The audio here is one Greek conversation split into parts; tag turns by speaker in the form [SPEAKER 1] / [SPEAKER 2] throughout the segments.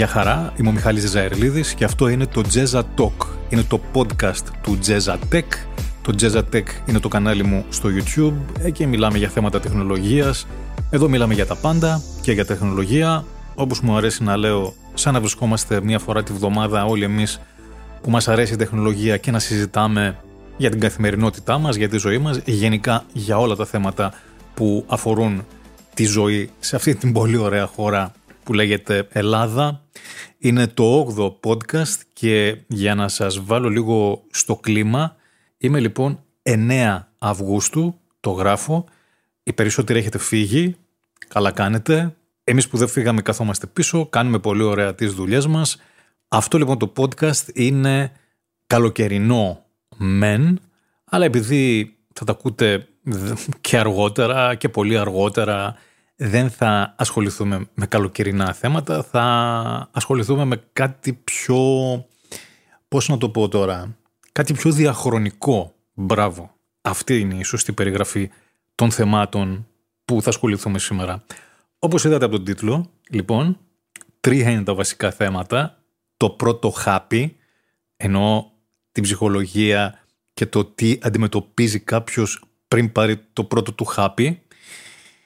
[SPEAKER 1] Γεια χαρά, είμαι ο Μιχάλης Ζαερλίδης και αυτό είναι το Jazza Talk. Είναι το podcast του Jazza Tech. Το Jazza Tech είναι το κανάλι μου στο YouTube. Εκεί μιλάμε για θέματα τεχνολογίας. Εδώ μιλάμε για τα πάντα και για τεχνολογία. Όπως μου αρέσει να λέω, σαν να βρισκόμαστε μία φορά τη βδομάδα όλοι εμείς που μας αρέσει η τεχνολογία και να συζητάμε για την καθημερινότητά μας, για τη ζωή μας, γενικά για όλα τα θέματα που αφορούν τη ζωή σε αυτή την πολύ ωραία χώρα που λέγεται Ελλάδα. Είναι το 8ο podcast και για να σας βάλω λίγο στο κλίμα, είμαι λοιπόν 9 Αυγούστου, το γράφω. Οι περισσότεροι έχετε φύγει, καλά κάνετε. Εμείς που δεν φύγαμε καθόμαστε πίσω, κάνουμε πολύ ωραία τις δουλειές μας. Αυτό λοιπόν το podcast είναι καλοκαιρινό μεν, αλλά επειδή θα τα ακούτε και αργότερα και πολύ αργότερα δεν θα ασχοληθούμε με καλοκαιρινά θέματα, θα ασχοληθούμε με κάτι πιο, πώς να το πω τώρα, κάτι πιο διαχρονικό. Μπράβο. Αυτή είναι η σωστή περιγραφή των θεμάτων που θα ασχοληθούμε σήμερα. Όπως είδατε από τον τίτλο, λοιπόν, τρία είναι τα βασικά θέματα. Το πρώτο χάπι, ενώ την ψυχολογία και το τι αντιμετωπίζει κάποιος πριν πάρει το πρώτο του χάπι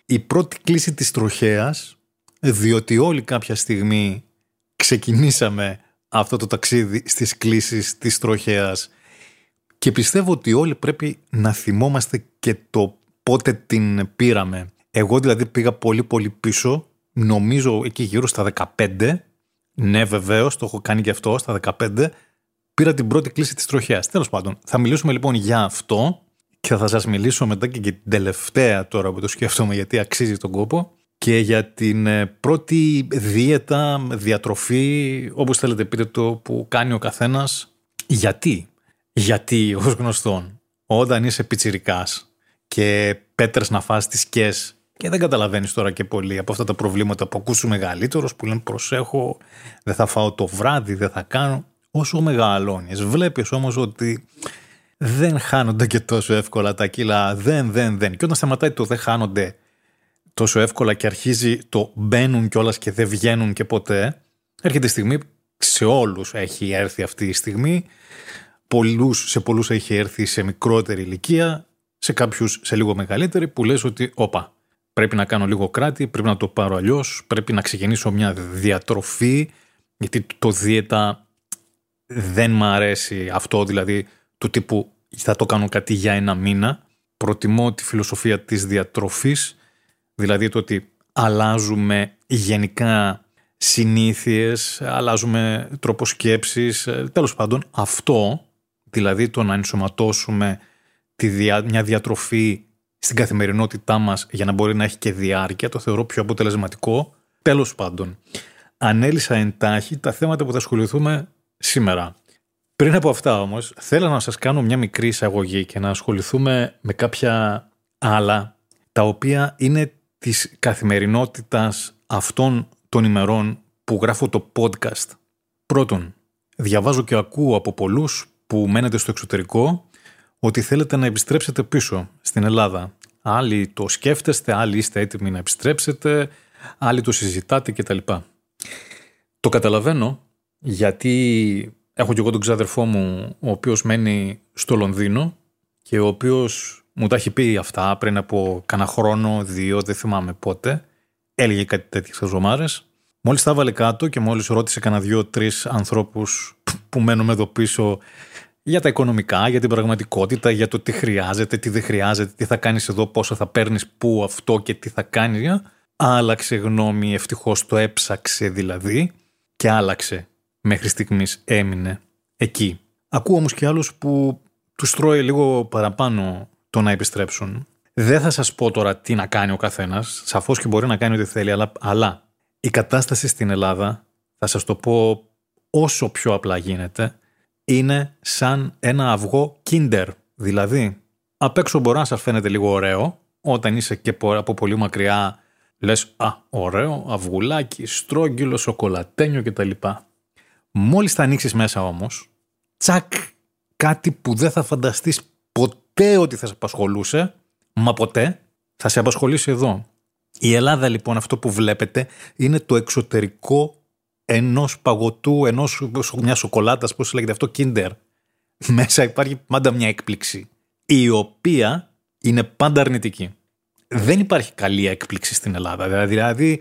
[SPEAKER 1] η πρώτη κλίση της τροχέας, διότι όλοι κάποια στιγμή ξεκινήσαμε αυτό το ταξίδι στις κλίσεις της τροχέας και πιστεύω ότι όλοι πρέπει να θυμόμαστε και το πότε την πήραμε. Εγώ δηλαδή πήγα πολύ πολύ πίσω, νομίζω εκεί γύρω στα 15, ναι βεβαίως, το έχω κάνει και αυτό στα 15, πήρα την πρώτη κλίση της τροχέας. Τέλος πάντων, θα μιλήσουμε λοιπόν για αυτό και θα σας μιλήσω μετά και για την τελευταία τώρα που το σκέφτομαι γιατί αξίζει τον κόπο και για την ε, πρώτη δίαιτα, διατροφή, όπως θέλετε πείτε το, που κάνει ο καθένας. Γιατί; Γιατί, ως γνωστόν, όταν είσαι πιτσιρικάς και πέτρες να φας τις σκιές και δεν καταλαβαίνεις τώρα και πολύ από αυτά τα προβλήματα που ακούσου μεγαλύτερος που λένε προσέχω, δεν θα φάω το βράδυ, δεν θα κάνω. Όσο μεγαλώνεις, βλέπεις όμως ότι δεν χάνονται και τόσο εύκολα τα κιλά. Δεν, δεν, δεν. Και όταν σταματάει το δεν χάνονται τόσο εύκολα και αρχίζει το μπαίνουν κιόλας και δεν βγαίνουν και ποτέ, έρχεται η στιγμή, σε όλους έχει έρθει αυτή η στιγμή, πολλούς, σε πολλούς έχει έρθει σε μικρότερη ηλικία, σε κάποιους σε λίγο μεγαλύτερη, που λες ότι όπα, πρέπει να κάνω λίγο κράτη, πρέπει να το πάρω αλλιώς, πρέπει να ξεκινήσω μια διατροφή, γιατί το δίαιτα δεν μ' αρέσει αυτό, δηλαδή του τύπου θα το κάνω κάτι για ένα μήνα. Προτιμώ τη φιλοσοφία της διατροφής, δηλαδή το ότι αλλάζουμε γενικά συνήθειες, αλλάζουμε τρόπος σκέψης, ε, τέλος πάντων αυτό, δηλαδή το να ενσωματώσουμε τη μια διατροφή στην καθημερινότητά μας για να μπορεί να έχει και διάρκεια, το θεωρώ πιο αποτελεσματικό. Τέλος πάντων, ανέλησα εντάχει τα θέματα που θα ασχοληθούμε σήμερα. Πριν από αυτά όμως, θέλω να σας κάνω μια μικρή εισαγωγή και να ασχοληθούμε με κάποια άλλα, τα οποία είναι της καθημερινότητας αυτών των ημερών που γράφω το podcast. Πρώτον, διαβάζω και ακούω από πολλούς που μένετε στο εξωτερικό ότι θέλετε να επιστρέψετε πίσω στην Ελλάδα. Άλλοι το σκέφτεστε, άλλοι είστε έτοιμοι να επιστρέψετε, άλλοι το συζητάτε κτλ. Το καταλαβαίνω γιατί Έχω και εγώ τον ξάδερφό μου, ο οποίος μένει στο Λονδίνο και ο οποίος μου τα έχει πει αυτά πριν από κανένα χρόνο, δύο, δεν θυμάμαι πότε. Έλεγε κάτι τέτοιες χαζομάρες. Μόλις τα έβαλε κάτω και μόλις ρώτησε κανένα δύο-τρεις ανθρώπους που μένουμε εδώ πίσω για τα οικονομικά, για την πραγματικότητα, για το τι χρειάζεται, τι δεν χρειάζεται, τι θα κάνεις εδώ, πόσο θα παίρνεις, πού αυτό και τι θα κάνεις. Άλλαξε γνώμη, ευτυχώς το έψαξε δηλαδή και άλλαξε μέχρι στιγμής έμεινε εκεί. Ακούω όμως και άλλους που τους τρώει λίγο παραπάνω το να επιστρέψουν. Δεν θα σας πω τώρα τι να κάνει ο καθένας, σαφώς και μπορεί να κάνει ό,τι θέλει, αλλά, αλλά η κατάσταση στην Ελλάδα, θα σας το πω όσο πιο απλά γίνεται, είναι σαν ένα αυγό kinder. Δηλαδή, απ' έξω μπορεί να σας φαίνεται λίγο ωραίο, όταν είσαι και από πολύ μακριά λες «Α, ωραίο, αυγουλάκι, στρόγγυλο, σοκολατένιο κτλ». Μόλις θα ανοίξεις μέσα όμως, τσακ, κάτι που δεν θα φανταστείς ποτέ ότι θα σε απασχολούσε, μα ποτέ, θα σε απασχολήσει εδώ. Η Ελλάδα λοιπόν αυτό που βλέπετε είναι το εξωτερικό ενός παγωτού, ενός, μιας σοκολάτας, πώς λέγεται αυτό, Kinder, μέσα υπάρχει πάντα μια έκπληξη, η οποία είναι πάντα αρνητική. Δεν υπάρχει καλή έκπληξη στην Ελλάδα. Δηλαδή,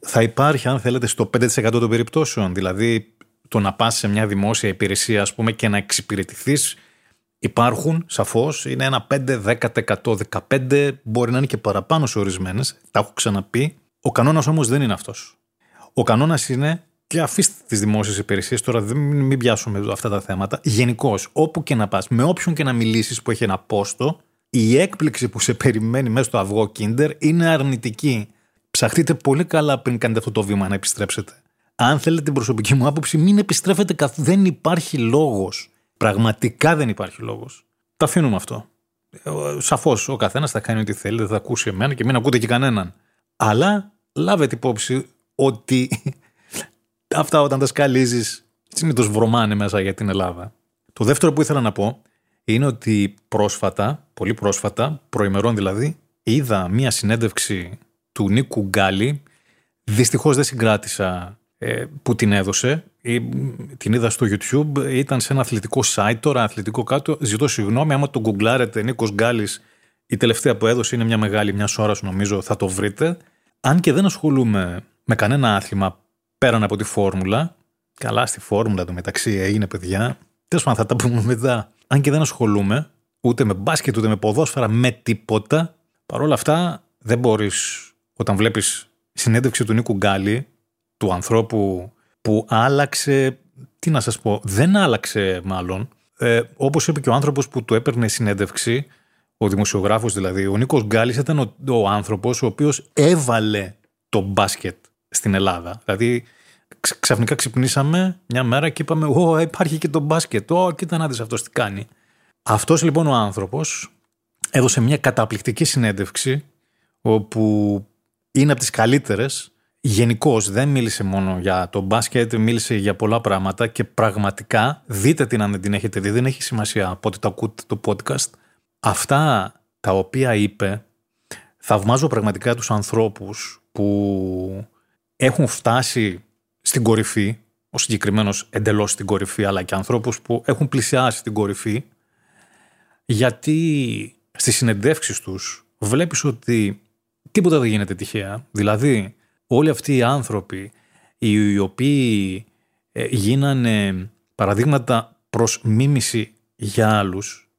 [SPEAKER 1] θα υπάρχει, αν θέλετε, στο 5% των περιπτώσεων. Δηλαδή, το να πας σε μια δημόσια υπηρεσία, ας πούμε, και να εξυπηρετηθείς. Υπάρχουν, σαφώς, είναι ένα 5, 10%, 15%, μπορεί να είναι και παραπάνω σε ορισμένες. Τα έχω ξαναπεί. Ο κανόνας όμως δεν είναι αυτός. Ο κανόνας είναι, και αφήστε τις δημόσιες υπηρεσίες, τώρα δεν, μην πιάσουμε αυτά τα θέματα. Γενικώς, όπου και να πας, με όποιον και να μιλήσεις που έχει ένα πόστο, η έκπληξη που σε περιμένει μέσα στο αυγό Kinder είναι αρνητική. Ψαχτείτε πολύ καλά πριν κάνετε αυτό το βήμα να επιστρέψετε. Αν θέλετε την προσωπική μου άποψη, μην επιστρέφετε καθ' δεν υπάρχει λόγος. Πραγματικά δεν υπάρχει λόγος. Τα αφήνουμε αυτό. Ε, Σαφώς ο καθένας θα κάνει ό,τι θέλει, δεν θα ακούσει εμένα και μην ακούτε και κανέναν. Αλλά λάβετε υπόψη ότι αυτά όταν τα σκαλίζεις συνήθως βρωμάνε μέσα για την Ελλάδα. Το δεύτερο που ήθελα να πω είναι ότι πρόσφατα, πολύ πρόσφατα, προημερών δηλαδή, είδα μία συνέντευξη του Νίκου Γκάλη. Δυστυχώς δεν συγκράτησα ε, που την έδωσε. Την είδα στο YouTube. Ήταν σε ένα αθλητικό site τώρα, αθλητικό κάτω. Ζητώ συγγνώμη, άμα το γκουγκλάρετε Νίκος Γκάλης, η τελευταία που έδωσε είναι μια μεγάλη, μια ώρα νομίζω, θα το βρείτε. Αν και δεν ασχολούμαι με κανένα άθλημα πέραν από τη φόρμουλα, καλά στη φόρμουλα το μεταξύ έγινε παιδιά, τέλος πάντων θα τα πούμε μετά. Αν και δεν ασχολούμαι ούτε με μπάσκετ ούτε με ποδόσφαιρα, με τίποτα, παρόλα αυτά δεν μπορείς όταν βλέπεις συνέντευξη του Νίκου Γκάλη, του ανθρώπου που άλλαξε, τι να σας πω, δεν άλλαξε μάλλον, ε, όπως είπε και ο άνθρωπος που του έπαιρνε συνέντευξη, ο δημοσιογράφος δηλαδή, ο Νίκος Γκάλης ήταν ο, ο άνθρωπος ο οποίος έβαλε το μπάσκετ στην Ελλάδα. Δηλαδή ξαφνικά ξυπνήσαμε μια μέρα και είπαμε «Ω, υπάρχει και το μπάσκετ, ω, κοίτα να δεις αυτός τι κάνει». Αυτός λοιπόν ο άνθρωπος έδωσε μια καταπληκτική συνέντευξη όπου είναι από τις καλύτερες Γενικώς δεν μίλησε μόνο για το μπάσκετ, μίλησε για πολλά πράγματα και πραγματικά δείτε την αν δεν την έχετε δει, δεν έχει σημασία από ότι το ακούτε το podcast. Αυτά τα οποία είπε, θαυμάζω πραγματικά τους ανθρώπους που έχουν φτάσει στην κορυφή, ο συγκεκριμένος εντελώς στην κορυφή, αλλά και ανθρώπους που έχουν πλησιάσει την κορυφή, γιατί στις συνεντεύξεις τους βλέπεις ότι τίποτα δεν γίνεται τυχαία. Δηλαδή, όλοι αυτοί οι άνθρωποι οι οποίοι ε, γίνανε παραδείγματα προς μίμηση για άλλους,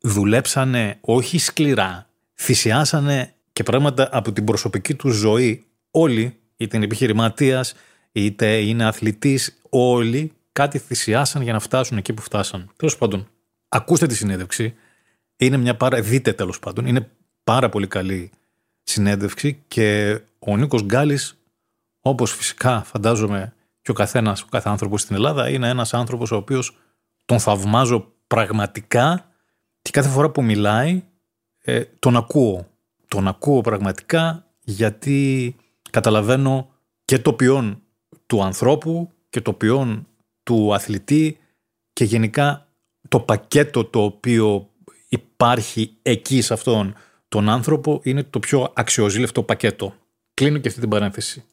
[SPEAKER 1] δουλέψανε όχι σκληρά, θυσιάσανε και πράγματα από την προσωπική τους ζωή όλοι, είτε είναι επιχειρηματίας, είτε είναι αθλητής, όλοι κάτι θυσιάσαν για να φτάσουν εκεί που φτάσαν. Τέλος πάντων, ακούστε τη συνέντευξη. Είναι μια πάρα, δείτε τέλος πάντων, είναι πάρα πολύ καλή συνέντευξη και ο Νίκος Γκάλης, όπως φυσικά φαντάζομαι και ο καθένας, ο κάθε άνθρωπος στην Ελλάδα, είναι ένας άνθρωπος ο οποίος τον θαυμάζω πραγματικά και κάθε φορά που μιλάει ε, τον ακούω. Τον ακούω πραγματικά γιατί καταλαβαίνω και το ποιόν του ανθρώπου και το ποιόν του αθλητή και γενικά το πακέτο το οποίο υπάρχει εκεί σε αυτόν τον άνθρωπο είναι το πιο αξιοζήλευτο πακέτο. Κλείνω και αυτή την παρένθεση.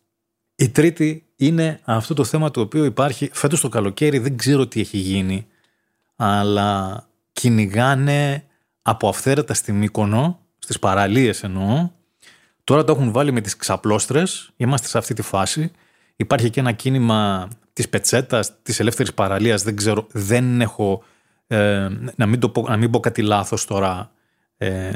[SPEAKER 1] Η τρίτη είναι αυτό το θέμα το οποίο υπάρχει φέτος το καλοκαίρι, δεν ξέρω τι έχει γίνει, αλλά κυνηγάνε από αυθαίρετα στη Μύκονο, στις παραλίες εννοώ. Τώρα το έχουν βάλει με τις ξαπλώστρες, είμαστε σε αυτή τη φάση. Υπάρχει και ένα κίνημα της πετσέτας, της ελεύθερης παραλίας, δεν ξέρω, δεν έχω, ε, να, μην το πω, να μην πω κάτι λάθος τώρα, ε,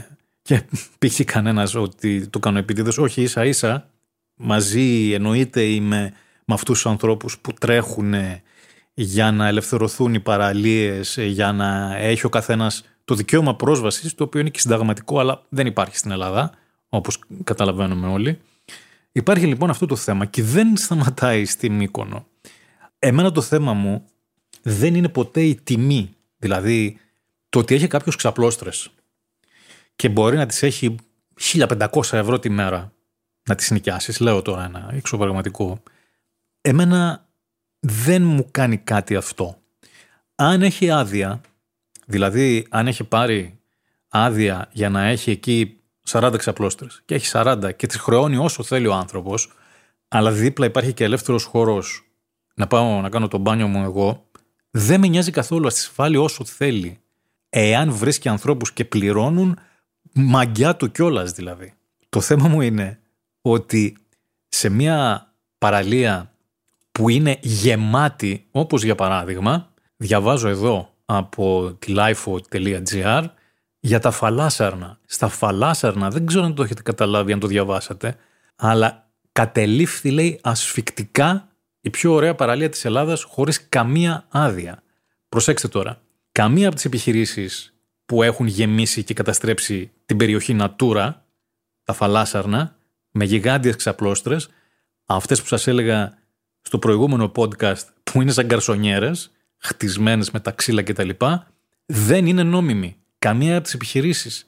[SPEAKER 1] και πήγε κανένας ότι το κάνω επίτηδες. Όχι, ίσα ίσα μαζί εννοείται είμαι με αυτούς τους ανθρώπους που τρέχουν για να ελευθερωθούν οι παραλίες, για να έχει ο καθένας το δικαίωμα πρόσβασης, το οποίο είναι και συνταγματικό, αλλά δεν υπάρχει στην Ελλάδα, όπως καταλαβαίνουμε όλοι. Υπάρχει λοιπόν αυτό το θέμα και δεν σταματάει στη Μύκονο. Εμένα το θέμα μου δεν είναι ποτέ η τιμή, δηλαδή το ότι έχει κάποιος ξαπλώστρες και μπορεί να τις έχει 1500 ευρώ τη μέρα να τις νοικιάσεις, λέω τώρα ένα εξωπραγματικό, εμένα δεν μου κάνει κάτι αυτό. Αν έχει άδεια, δηλαδή αν έχει πάρει άδεια για να έχει εκεί 40 ξαπλώστρες και έχει 40 και τις χρεώνει όσο θέλει ο άνθρωπος, αλλά δίπλα υπάρχει και ελεύθερος χώρος να πάω να κάνω το μπάνιο μου εγώ, δεν με νοιάζει καθόλου. Α τις βάλει όσο θέλει. Εάν βρίσκει ανθρώπους και πληρώνουν, μαγκιά του κιόλας δηλαδή. Το θέμα μου είναι ότι σε μια παραλία που είναι γεμάτη, όπως για παράδειγμα, διαβάζω εδώ από τη lifeo.gr για τα φαλάσαρνα. Στα φαλάσαρνα, δεν ξέρω αν το έχετε καταλάβει, αν το διαβάσατε, αλλά κατελήφθη, λέει, ασφικτικά η πιο ωραία παραλία της Ελλάδας χωρίς καμία άδεια. Προσέξτε τώρα, καμία από τις επιχειρήσεις που έχουν γεμίσει και καταστρέψει την περιοχή Natura, τα φαλάσαρνα, με γιγάντιες ξαπλώστρες, αυτές που σας έλεγα στο προηγούμενο podcast που είναι σαν καρσονιέρες, χτισμένες με τα ξύλα κτλ, δεν είναι νόμιμη. Καμία από τις επιχειρήσεις.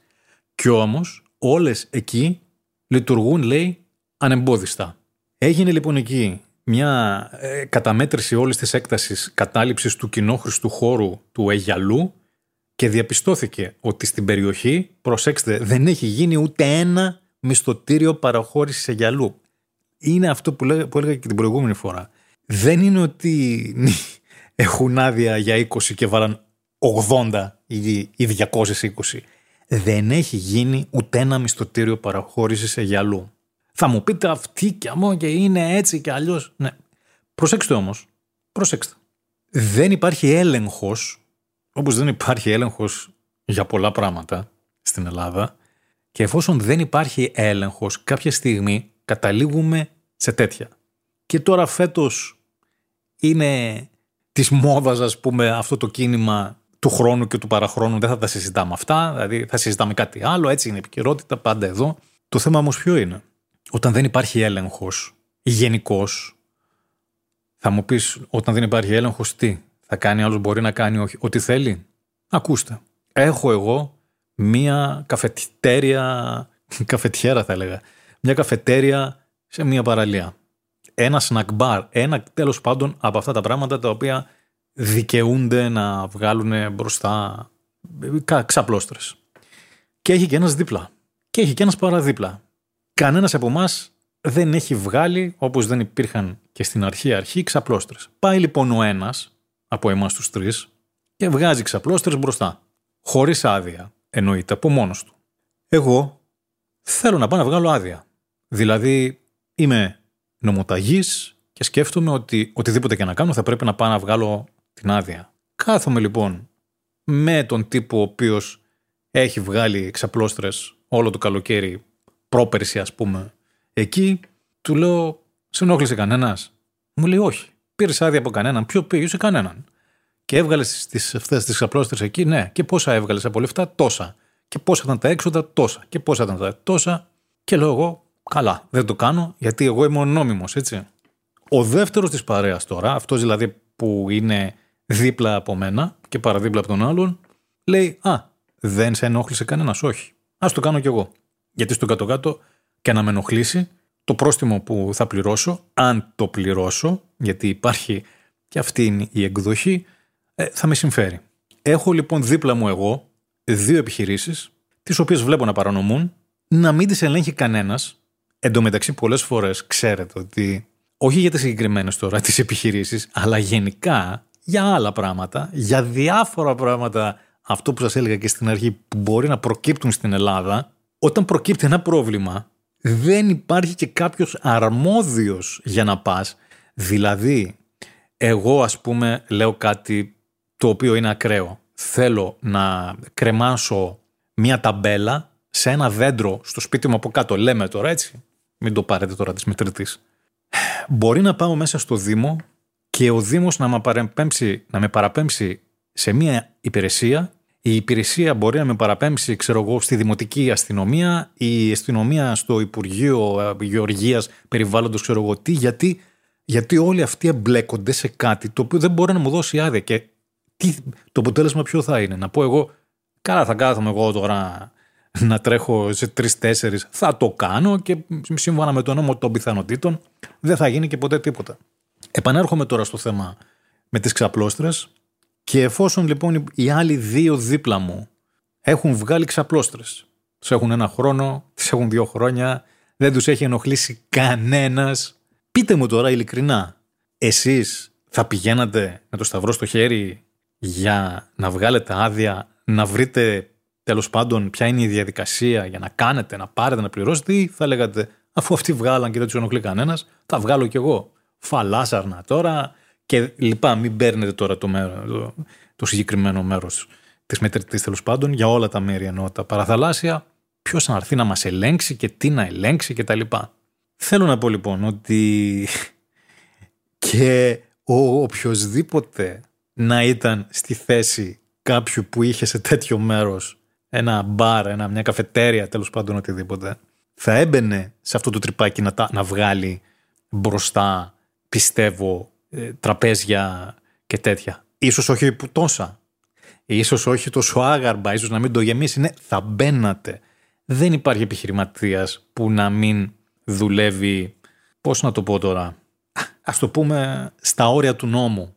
[SPEAKER 1] Κι όμως όλες εκεί λειτουργούν, λέει, ανεμπόδιστα. Έγινε λοιπόν εκεί μια ε, καταμέτρηση όλης της έκτασης κατάληψης του κοινόχρηστου χώρου του Αιγιαλού και διαπιστώθηκε ότι στην περιοχή, προσέξτε, δεν έχει γίνει ούτε ένα μισθωτήριο παραχώρησης Αιγιαλού. Είναι αυτό που, λέγα, που έλεγα και την προηγούμενη φορά. Δεν είναι ότι έχουν άδεια για 20 και βάλαν 80 ή 220. Δεν έχει γίνει ούτε ένα μισθωτήριο παραχώρησης Αιγιαλού. Θα μου πείτε αυτή και αμό και είναι έτσι και αλλιώς. Ναι. Προσέξτε όμως. Προσέξτε. Δεν υπάρχει έλεγχος, όπως δεν υπάρχει έλεγχος για πολλά πράγματα στην Ελλάδα. Και εφόσον δεν υπάρχει έλεγχος, κάποια στιγμή καταλήγουμε σε τέτοια. Και τώρα φέτος είναι της μόδας, ας πούμε, αυτό το κίνημα του χρόνου και του παραχρόνου. Δεν θα τα συζητάμε αυτά. Δηλαδή θα συζητάμε κάτι άλλο. Έτσι είναι επικαιρότητα πάντα εδώ. Το θέμα όμως ποιο είναι; Όταν δεν υπάρχει έλεγχος γενικός, θα μου πεις όταν δεν υπάρχει έλεγχος τι, θα κάνει άλλος μπορεί να κάνει ό,τι θέλει. Ακούστε, έχω εγώ μία καφετέρια, καφετιέρα θα έλεγα, μια καφετέρια σε μία παραλία. Ένα snack bar, ένα τέλος πάντων από αυτά τα πράγματα τα οποία δικαιούνται να βγάλουν μπροστά ξαπλώστρες. Και έχει και ένας δίπλα. Και έχει και ένας παραδίπλα. Κανένας από εμάς δεν έχει βγάλει, όπως δεν υπήρχαν και στην αρχή αρχή, ξαπλώστρες. Πάει λοιπόν ο ένας από εμάς τους τρεις και βγάζει ξαπλώστρες μπροστά. Χωρίς άδεια, εννοείται, από μόνος του. Εγώ θέλω να πάω να βγάλω άδεια. Δηλαδή είμαι νομοταγής και σκέφτομαι ότι οτιδήποτε και να κάνω θα πρέπει να πάω να βγάλω την άδεια. Κάθομαι λοιπόν με τον τύπο ο οποίος έχει βγάλει ξαπλώστρες όλο το καλοκαίρι πρόπερση, ας πούμε, εκεί, του λέω, σε ενόχλησε κανένας; Μου λέει, Όχι. Πήρες άδεια από κανέναν. Ποιο πήγε, σε κανέναν. Και έβγαλες αυτέ τις απλώστε εκεί, ναι. Και πόσα έβγαλες από λεφτά, τόσα. Και πόσα ήταν τα έξοδα, τόσα. Και πόσα ήταν τα τόσα. Και λέω εγώ, καλά, δεν το κάνω, γιατί εγώ είμαι ο νόμιμος, έτσι. Ο δεύτερος της παρέας τώρα, αυτός δηλαδή που είναι δίπλα από μένα και παραδίπλα από τον άλλον, λέει, Α, δεν σε ενόχλησε κανένας, όχι. Α το κάνω κι εγώ. Γιατί στο κάτω-κάτω και να με ενοχλήσει το πρόστιμο που θα πληρώσω, αν το πληρώσω, γιατί υπάρχει και αυτή είναι η εκδοχή, ε, θα με συμφέρει. Έχω λοιπόν δίπλα μου εγώ δύο επιχειρήσεις, τις οποίες βλέπω να παρανομούν, να μην τις ελέγχει κανένας. Εν τω μεταξύ, πολλές φορές ξέρετε ότι όχι για τις συγκεκριμένες τώρα τις επιχειρήσεις, αλλά γενικά για άλλα πράγματα, για διάφορα πράγματα, αυτό που σας έλεγα και στην αρχή, που μπορεί να προκύπτουν στην Ελλάδα, όταν προκύπτει ένα πρόβλημα, δεν υπάρχει και κάποιος αρμόδιος για να πας. Δηλαδή, εγώ ας πούμε λέω κάτι το οποίο είναι ακραίο. Θέλω να κρεμάσω μια ταμπέλα σε ένα δέντρο στο σπίτι μου από κάτω. Λέμε τώρα έτσι. Μην το πάρετε τώρα της μετρητής. Μπορεί να πάω μέσα στο Δήμο και ο Δήμος να με, παραπέμψει, να με παραπέμψει σε μια υπηρεσία η υπηρεσία μπορεί να με παραπέμψει, ξέρω εγώ, στη δημοτική αστυνομία, η αστυνομία στο Υπουργείο ε, Γεωργίας Περιβάλλοντος, ξέρω εγώ τι, γιατί, γιατί όλοι αυτοί εμπλέκονται σε κάτι το οποίο δεν μπορεί να μου δώσει άδεια. Και τι, το αποτέλεσμα ποιο θα είναι, να πω εγώ, καλά θα κάθομαι εγώ τώρα να τρέχω σε τρει-τέσσερι, θα το κάνω και σύμφωνα με το νόμο των πιθανότητων δεν θα γίνει και ποτέ τίποτα. Επανέρχομαι τώρα στο θέμα με τις ξαπλώστρες και εφόσον λοιπόν οι άλλοι δύο δίπλα μου έχουν βγάλει ξαπλώστρες, του έχουν ένα χρόνο, τις έχουν δύο χρόνια, δεν τους έχει ενοχλήσει κανένας, Πείτε μου τώρα ειλικρινά, εσείς θα πηγαίνατε με το σταυρό στο χέρι για να βγάλετε άδεια, να βρείτε τέλος πάντων ποια είναι η διαδικασία για να κάνετε, να πάρετε, να πληρώσετε ή θα λέγατε αφού αυτοί βγάλαν και δεν τους ενοχλεί κανένας, θα βγάλω κι εγώ. Φαλάσαρνα τώρα και λοιπά. Μην παίρνετε τώρα το, μέρο, το, το συγκεκριμένο μέρος της μετρητής τέλος πάντων για όλα τα μέρη ενώ τα παραθαλάσσια. Ποιος να έρθει να μας ελέγξει και τι να ελέγξει κτλ. Θέλω να πω λοιπόν ότι και ο οποιοδήποτε να ήταν στη θέση κάποιου που είχε σε τέτοιο μέρος ένα μπαρ, ένα, μια καφετέρια τέλος πάντων οτιδήποτε θα έμπαινε σε αυτό το τρυπάκι να, να βγάλει μπροστά πιστεύω ε, τραπέζια και τέτοια. Ίσως όχι που τόσα. Ίσως όχι τόσο άγαρμπα, ίσως να μην το γεμίσει. Ναι, θα μπαίνατε. Δεν υπάρχει επιχειρηματίας που να μην δουλεύει, πώς να το πω τώρα, ας το πούμε στα όρια του νόμου.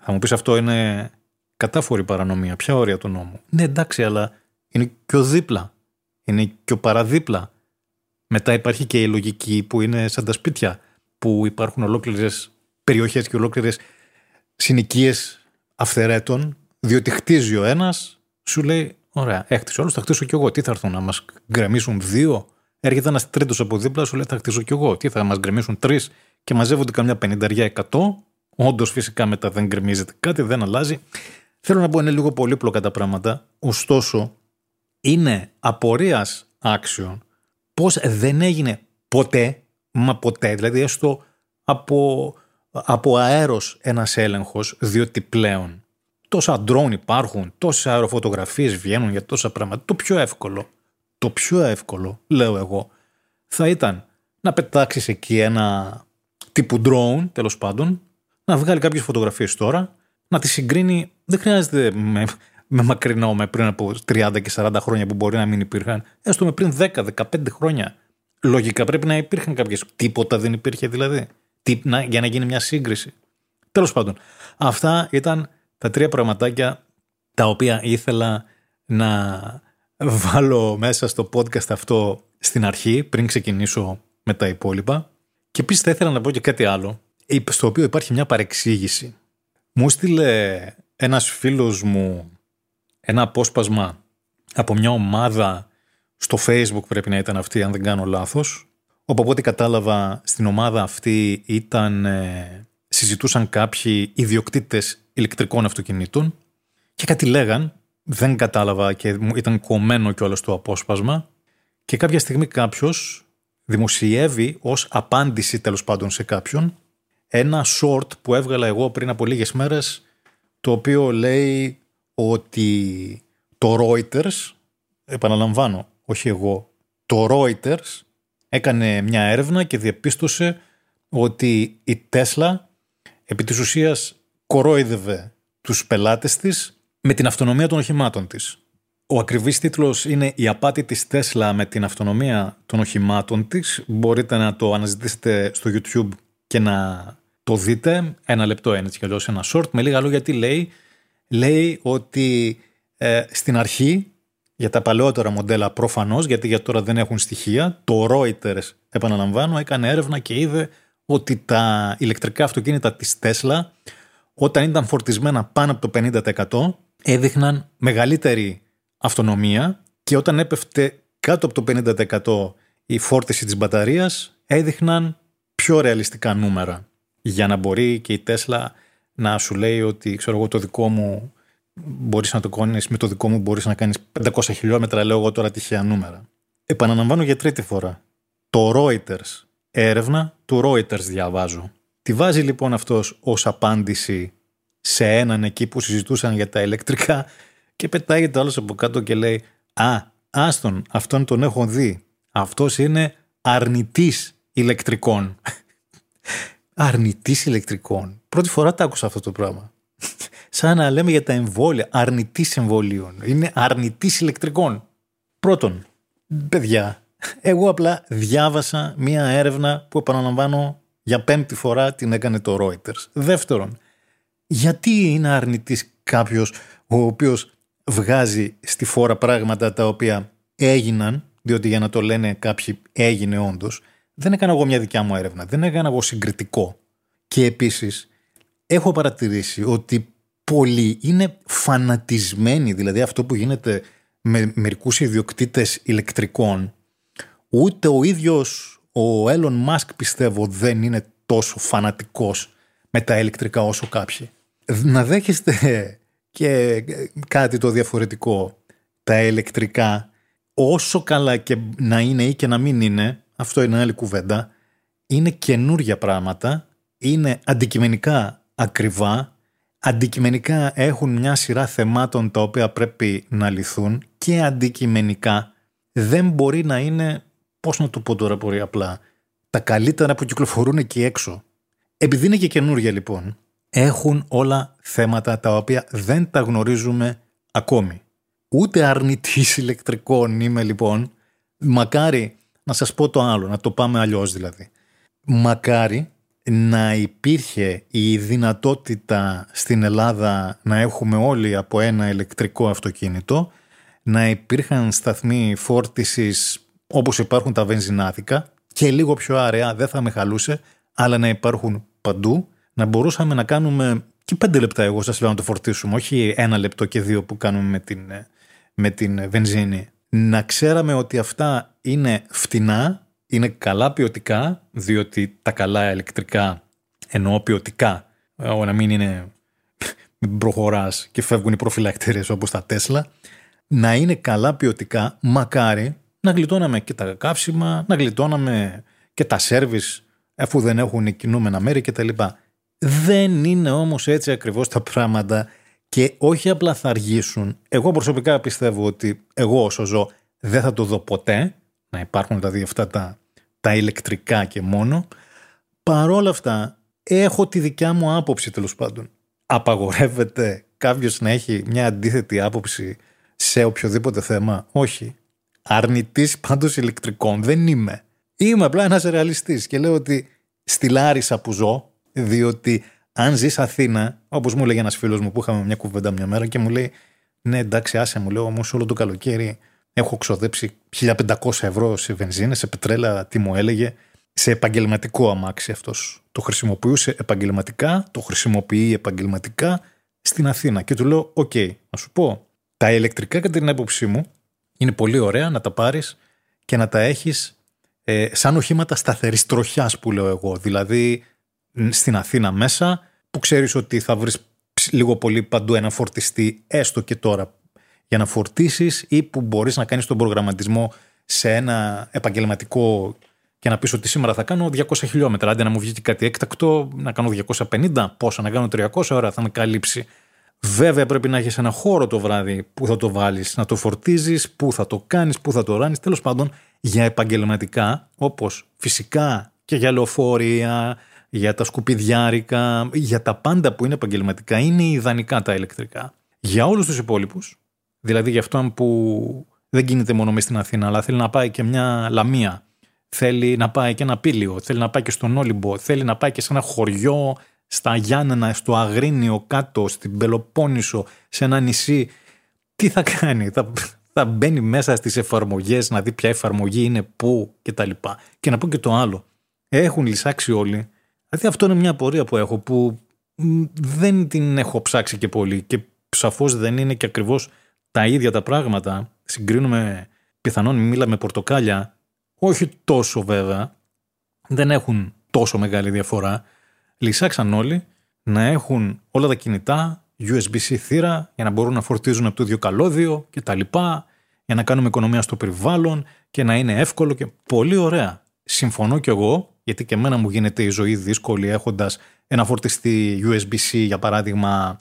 [SPEAKER 1] Θα μου πεις αυτό είναι κατάφορη παρανομία. Ποια όρια του νόμου; Ναι εντάξει αλλά είναι και ο δίπλα. Είναι και ο παραδίπλα. Μετά υπάρχει και η λογική που είναι σαν τα σπίτια που υπάρχουν ολόκληρες περιοχές και ολόκληρες συνοικίες αυθερέτων διότι χτίζει ο ένας σου λέει ωραία έχτισε όλους θα χτίσω κι εγώ τι θα έρθουν να μας γκρεμίσουν δύο έρχεται ένας τρίτος από δίπλα, σου λέει θα χτίσω κι εγώ. Τι θα μας γκρεμίσουν τρεις και μαζεύονται καμιά πενηνταριά εκατό. Όντως φυσικά μετά δεν γκρεμίζεται κάτι, δεν αλλάζει. Θέλω να πω είναι λίγο πολύπλοκα τα πράγματα. Ωστόσο, είναι απορίας άξιων πώς δεν έγινε ποτέ, μα ποτέ, δηλαδή έστω από, από αέρος ένας έλεγχος, διότι πλέον τόσα ντρόν υπάρχουν, τόσες αεροφωτογραφίες βγαίνουν για τόσα πράγματα. Το πιο εύκολο το πιο εύκολο, λέω εγώ, θα ήταν να πετάξεις εκεί ένα τύπου drone, τέλος πάντων, να βγάλει κάποιες φωτογραφίες τώρα, να τις συγκρίνει, δεν χρειάζεται με, με μακρινό, με πριν από 30 και 40 χρόνια που μπορεί να μην υπήρχαν, έστω με πριν 10-15 χρόνια. Λογικά πρέπει να υπήρχαν κάποιες, τίποτα δεν υπήρχε δηλαδή, τι, να, για να γίνει μια σύγκριση. Τέλος πάντων, αυτά ήταν τα τρία πραγματάκια τα οποία ήθελα να βάλω μέσα στο podcast αυτό στην αρχή, πριν ξεκινήσω με τα υπόλοιπα. Και επίσης θα ήθελα να πω και κάτι άλλο, στο οποίο υπάρχει μια παρεξήγηση. Μου στείλε ένας φίλος μου ένα απόσπασμα από μια ομάδα στο facebook πρέπει να ήταν αυτή αν δεν κάνω λάθος όπου από ό,τι κατάλαβα στην ομάδα αυτή ήταν, ε, συζητούσαν κάποιοι ιδιοκτήτες ηλεκτρικών αυτοκινήτων και κάτι λέγαν δεν κατάλαβα και ήταν κομμένο κιόλας το απόσπασμα. Και κάποια στιγμή κάποιος δημοσιεύει ως απάντηση τέλος πάντων σε κάποιον ένα short που έβγαλα εγώ πριν από λίγες μέρες το οποίο λέει ότι το Reuters, επαναλαμβάνω, όχι εγώ, το Reuters έκανε μια έρευνα και διαπίστωσε ότι η Tesla επί της ουσίας κορόιδευε τους πελάτες της με την αυτονομία των οχημάτων της. Ο ακριβής τίτλος είναι «Η απάτη της Τέσλα με την αυτονομία των οχημάτων της». Μπορείτε να το αναζητήσετε στο YouTube και να το δείτε. Ένα λεπτό είναι έτσι κι ένα short. Με λίγα λόγια τι λέει. Λέει ότι ε, στην αρχή για τα παλαιότερα μοντέλα προφανώς, γιατί για τώρα δεν έχουν στοιχεία, το Reuters, επαναλαμβάνω, έκανε έρευνα και είδε ότι τα ηλεκτρικά αυτοκίνητα της Τέσλα όταν ήταν φορτισμένα πάνω από το 50% έδειχναν μεγαλύτερη αυτονομία και όταν έπεφτε κάτω από το 50% η φόρτιση της μπαταρίας έδειχναν πιο ρεαλιστικά νούμερα για να μπορεί και η Τέσλα να σου λέει ότι ξέρω εγώ το δικό μου μπορείς να το κάνεις με το δικό μου μπορείς να κάνεις 500 χιλιόμετρα λέω εγώ τώρα τυχαία νούμερα. Επαναλαμβάνω για τρίτη φορά. Το Reuters, έρευνα του Reuters διαβάζω. Τη βάζει λοιπόν αυτός ως απάντηση σε έναν εκεί που συζητούσαν για τα ηλεκτρικά και πετάγεται άλλος από κάτω και λέει «Α, άστον, αυτόν τον έχω δει. Αυτός είναι αρνητής ηλεκτρικών». αρνητής ηλεκτρικών. Πρώτη φορά τα άκουσα αυτό το πράγμα. Σαν να λέμε για τα εμβόλια. Αρνητής εμβολίων. Είναι αρνητής ηλεκτρικών. Πρώτον, παιδιά, εγώ απλά διάβασα μία έρευνα που επαναλαμβάνω για πέμπτη φορά την έκανε το Reuters. Δεύτερον, γιατί είναι αρνητής κάποιος ο οποίος βγάζει στη φόρα πράγματα τα οποία έγιναν, διότι για να το λένε κάποιοι έγινε όντως, δεν έκανα εγώ μια δικιά μου έρευνα, δεν έκανα εγώ συγκριτικό. Και επίσης έχω παρατηρήσει ότι πολλοί είναι φανατισμένοι, δηλαδή αυτό που γίνεται με μερικούς ιδιοκτήτες ηλεκτρικών, ούτε ο ίδιος ο Elon Musk πιστεύω δεν είναι τόσο φανατικός με τα ηλεκτρικά όσο κάποιοι. Να δέχεστε και κάτι το διαφορετικό. Τα ηλεκτρικά όσο καλά και να είναι ή και να μην είναι, αυτό είναι άλλη κουβέντα, είναι καινούργια πράγματα, είναι αντικειμενικά ακριβά, αντικειμενικά έχουν μια σειρά θεμάτων τα οποία πρέπει να λυθούν και αντικειμενικά δεν μπορεί να είναι, πώς να το πω τώρα πολύ απλά, τα καλύτερα που κυκλοφορούν εκεί έξω. Επειδή είναι και καινούργια λοιπόν, έχουν όλα θέματα τα οποία δεν τα γνωρίζουμε ακόμη. Ούτε αρνητής ηλεκτρικών είμαι λοιπόν. Μακάρι, να σας πω το άλλο, να το πάμε αλλιώς δηλαδή. Μακάρι να υπήρχε η δυνατότητα στην Ελλάδα να έχουμε όλοι από ένα ηλεκτρικό αυτοκίνητο, να υπήρχαν σταθμοί φόρτισης όπως υπάρχουν τα βενζινάδικα και λίγο πιο αραιά δεν θα με χαλούσε, αλλά να υπάρχουν παντού, να μπορούσαμε να κάνουμε και πέντε λεπτά εγώ σας λέω να το φορτίσουμε, όχι ένα λεπτό και δύο που κάνουμε με την, με την βενζίνη. Να ξέραμε ότι αυτά είναι φτηνά, είναι καλά ποιοτικά, διότι τα καλά ηλεκτρικά εννοώ ποιοτικά, να μην είναι μην προχωράς και φεύγουν οι προφυλακτήρες όπως τα Τέσλα, να είναι καλά ποιοτικά, μακάρι να γλιτώναμε και τα καύσιμα, να γλιτώναμε και τα σέρβις αφού δεν έχουν κινούμενα μέρη κτλ. Δεν είναι όμως έτσι ακριβώς τα πράγματα και όχι απλά θα αργήσουν. Εγώ προσωπικά πιστεύω ότι εγώ όσο ζω δεν θα το δω ποτέ, να υπάρχουν δηλαδή αυτά τα, τα ηλεκτρικά και μόνο. Παρόλα αυτά έχω τη δικιά μου άποψη τέλος πάντων. Απαγορεύεται κάποιος να έχει μια αντίθετη άποψη σε οποιοδήποτε θέμα; Όχι. Αρνητής πάντως ηλεκτρικών δεν είμαι. Είμαι απλά ένας ρεαλιστής και λέω ότι στη Λάρισα που ζω, διότι αν ζεις Αθήνα, όπως μου έλεγε ένας φίλος μου που είχαμε μια κουβέντα μια μέρα και μου λέει, Ναι, εντάξει, άσε μου, λέω όμως όλο το καλοκαίρι έχω ξοδέψει 1500 ευρώ σε βενζίνη, σε πετρέλα, τι μου έλεγε, σε επαγγελματικό αμάξι αυτός. Το χρησιμοποιούσε επαγγελματικά, το χρησιμοποιεί επαγγελματικά στην Αθήνα. Και του λέω: Οκ, να σου πω, τα ηλεκτρικά κατά την άποψή μου είναι πολύ ωραία να τα πάρεις και να τα έχεις ε, σαν οχήματα σταθερής τροχιάς που λέω εγώ. Δηλαδή στην Αθήνα μέσα που ξέρεις ότι θα βρεις λίγο πολύ παντού ένα φορτιστή έστω και τώρα για να φορτίσεις ή που μπορείς να κάνεις τον προγραμματισμό σε ένα επαγγελματικό και να πεις ότι σήμερα θα κάνω 200 χιλιόμετρα. Άντε να μου βγει κάτι έκτακτο, να κάνω 250, πόσα, να κάνω 300 ώρα, θα με καλύψει. Βέβαια πρέπει να έχεις ένα χώρο το βράδυ που θα το βάλεις, να το φορτίζεις, που θα το κάνεις, που θα το ράνεις. Τέλος πάντων για επαγγελματικά όπως φυσικά και για λεωφορεία, για τα σκουπιδιάρικα, για τα πάντα που είναι επαγγελματικά, είναι ιδανικά τα ηλεκτρικά. Για όλους τους υπόλοιπους, δηλαδή για αυτόν που δεν κινείται μόνο μέσα στην Αθήνα, αλλά θέλει να πάει και μια λαμία, θέλει να πάει και ένα πύλιο, θέλει να πάει και στον Όλυμπο, θέλει να πάει και σε ένα χωριό στα Γιάννενα, στο Αγρίνιο κάτω, στην Πελοπόννησο, σε ένα νησί. Τι θα κάνει, θα, θα μπαίνει μέσα στις εφαρμογές να δει ποια εφαρμογή είναι πού κτλ. Και, και να πω και το άλλο. Έχουν λυσάξει όλοι Δηλαδή αυτό είναι μια πορεία που έχω που δεν την έχω ψάξει και πολύ και σαφώς δεν είναι και ακριβώς τα ίδια τα πράγματα. Συγκρίνουμε πιθανόν μήλα με πορτοκάλια, όχι τόσο βέβαια, δεν έχουν τόσο μεγάλη διαφορά. Λυσάξαν όλοι να έχουν όλα τα κινητά, USB-C θύρα για να μπορούν να φορτίζουν από το ίδιο καλώδιο κτλ. Για να κάνουμε οικονομία στο περιβάλλον και να είναι εύκολο και πολύ ωραία. Συμφωνώ κι εγώ γιατί και εμένα μου γίνεται η ζωή δύσκολη έχοντας ένα φορτιστή USB-C για παράδειγμα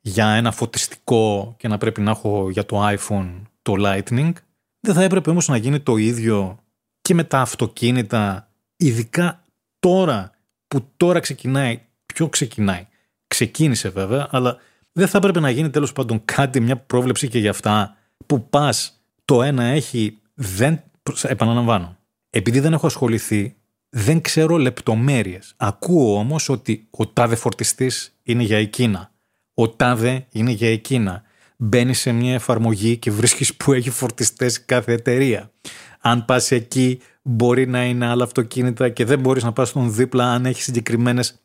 [SPEAKER 1] για ένα φωτιστικό και να πρέπει να έχω για το iPhone το Lightning. Δεν θα έπρεπε όμως να γίνει το ίδιο και με τα αυτοκίνητα, ειδικά τώρα που τώρα ξεκινάει, ποιο ξεκινάει, ξεκίνησε βέβαια, αλλά δεν θα έπρεπε να γίνει τέλος πάντων κάτι, μια πρόβλεψη και για αυτά που πας το ένα έχει, δεν, επαναλαμβάνω, επειδή δεν έχω ασχοληθεί δεν ξέρω λεπτομέρειες. Ακούω όμως ότι ο τάδε φορτιστής είναι για εκείνα. Ο τάδε είναι για εκείνα. Μπαίνει σε μια εφαρμογή και βρίσκεις που έχει φορτιστές κάθε εταιρεία. αν πας εκεί, μπορεί να είναι άλλα αυτοκίνητα και δεν μπορείς να πας στον δίπλα αν έχεις συγκεκριμένες.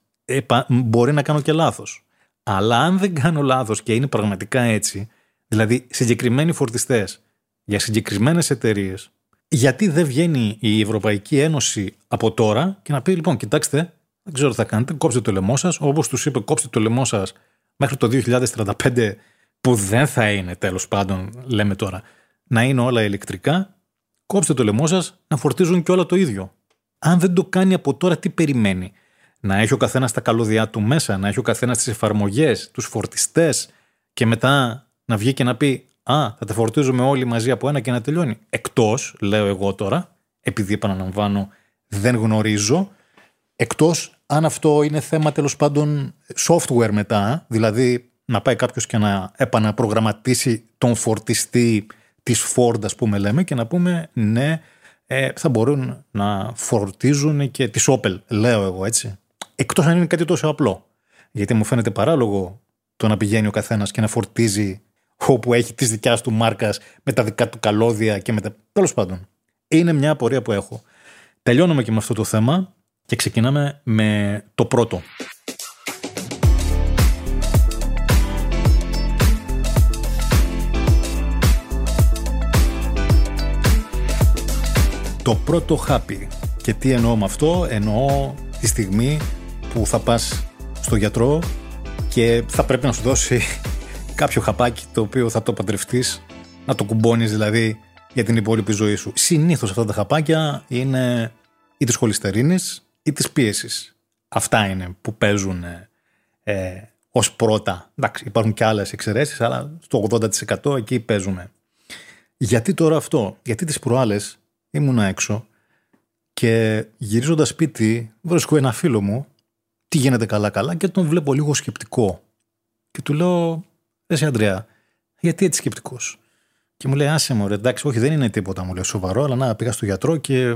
[SPEAKER 1] μπορεί να κάνω και λάθος. Αλλά αν δεν κάνω λάθος και είναι πραγματικά έτσι, δηλαδή συγκεκριμένοι φορτιστές για συγκεκριμένες εταιρείες, γιατί δεν βγαίνει η Ευρωπαϊκή Ένωση από τώρα και να πει: Λοιπόν, κοιτάξτε, δεν ξέρω τι θα κάνετε, κόψτε το λαιμό σας. Όπως τους είπε, κόψτε το λαιμό σας μέχρι το 2035, που δεν θα είναι τέλος πάντων, λέμε τώρα, να είναι όλα ηλεκτρικά. Κόψτε το λαιμό σας να φορτίζουν και όλα το ίδιο. Αν δεν το κάνει από τώρα, τι περιμένει; Να έχει ο καθένας τα καλώδια του μέσα, να έχει ο καθένας τις εφαρμογές, τους φορτιστές και μετά να βγει και να πει Α, θα τα φορτίζουμε όλοι μαζί από ένα και να τελειώνει. Εκτός, λέω εγώ τώρα, επειδή επαναλαμβάνω, δεν γνωρίζω, εκτός αν αυτό είναι θέμα τέλος πάντων software μετά, δηλαδή να πάει κάποιος και να επαναπρογραμματίσει τον φορτιστή της Ford, ας πούμε, λέμε, και να πούμε ναι, ε, θα μπορούν να φορτίζουν και της Opel, λέω εγώ έτσι. Εκτός αν είναι κάτι τόσο απλό. Γιατί μου φαίνεται παράλογο το να πηγαίνει ο καθένας και να φορτίζει όπου έχει τη δικιάς του μάρκας με τα δικά του καλώδια και με τα. Τέλος πάντων. Είναι μια απορία που έχω. Τελειώνουμε και με αυτό το θέμα και ξεκινάμε με το πρώτο. Το πρώτο happy. Και τι εννοώ με αυτό, εννοώ τη στιγμή που θα πας στο γιατρό και θα πρέπει να σου δώσει κάποιο χαπάκι το οποίο θα το παντρευτείς, να το κουμπώνεις δηλαδή για την υπόλοιπη ζωή σου. Συνήθως αυτά τα χαπάκια είναι ή τη χολυστερίνη ή τη πίεσης. Αυτά είναι που παίζουν ε, ως πρώτα. Εντάξει, υπάρχουν και άλλες εξαιρέσεις, αλλά στο 80% εκεί παίζουμε. Γιατί τώρα αυτό, γιατί τις προάλλες ήμουν έξω και γυρίζοντας σπίτι βρίσκω ένα φίλο μου τι γίνεται καλά-καλά και τον βλέπω λίγο σκεπτικό. Και του λέω, Εσύ Αντρέα, γιατί έτσι σκεπτικός; Και μου λέει, Άσε μου, ρε, εντάξει, όχι, δεν είναι τίποτα, μου λέει σοβαρό, αλλά να πήγα στο γιατρό και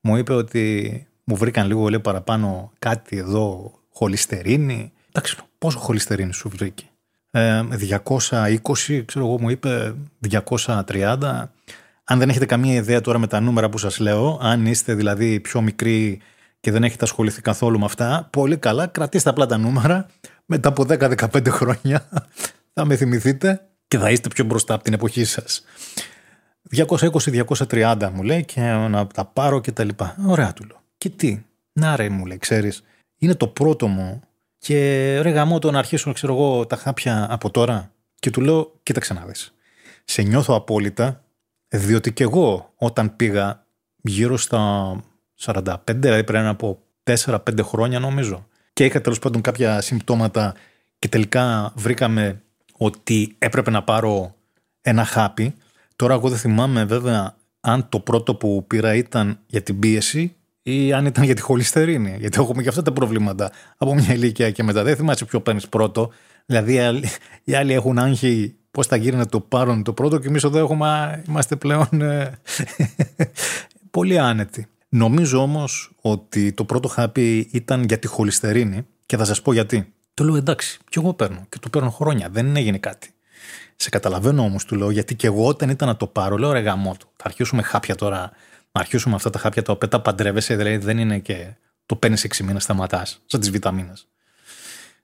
[SPEAKER 1] μου είπε ότι μου βρήκαν λίγο λέει, παραπάνω κάτι εδώ, χολυστερίνη. Εντάξει, πόσο χολυστερίνη σου βρήκε; Ε, 220, ξέρω εγώ, μου είπε 230. Αν δεν έχετε καμία ιδέα τώρα με τα νούμερα που σας λέω, αν είστε δηλαδή πιο μικροί και δεν έχετε ασχοληθεί καθόλου με αυτά, πολύ καλά, κρατήστε απλά τα νούμερα. Μετά από 10-15 χρόνια θα με θυμηθείτε και θα είστε πιο μπροστά από την εποχή σας. 220-230 μου λέει και να τα πάρω και τα λοιπά. Ωραία του λέω. Και τι, να ρε μου λέει, ξέρεις, είναι το πρώτο μου και ρε γαμό το να αρχίσω ξέρω εγώ τα χάπια από τώρα και του λέω κοίταξε να δεις. Σε νιώθω απόλυτα διότι και εγώ όταν πήγα γύρω στα 45, δηλαδή πριν από 4-5 χρόνια νομίζω. Και είχα τέλος πάντων κάποια συμπτώματα και τελικά βρήκαμε ότι έπρεπε να πάρω ένα χάπι. Τώρα εγώ δεν θυμάμαι βέβαια αν το πρώτο που πήρα ήταν για την πίεση ή αν ήταν για τη χολυστερίνη. Γιατί έχουμε και αυτά τα προβλήματα από μια ηλικία και μετά. Δεν θυμάσαι ποιο παίρνεις πρώτο. Δηλαδή οι άλλοι έχουν άγχη πώς θα γίνει να το πάρουν το πρώτο και εμείς εδώ έχουμε, είμαστε πλέον ε, πολύ άνετοι. Νομίζω όμως ότι το πρώτο χάπι ήταν για τη χολυστερίνη και θα σας πω γιατί. Το λέω εντάξει, και εγώ παίρνω και το παίρνω χρόνια, δεν έγινε κάτι. Σε καταλαβαίνω όμως, του λέω, γιατί και εγώ όταν ήταν να το πάρω, λέω ρε γαμό του. Θα αρχίσουμε χάπια τώρα, να αρχίσουμε αυτά τα χάπια τα οποία τα παντρεύεσαι, δηλαδή δεν είναι και το παίρνεις 6 μήνες, σταματάς, σαν τις βιταμίνες.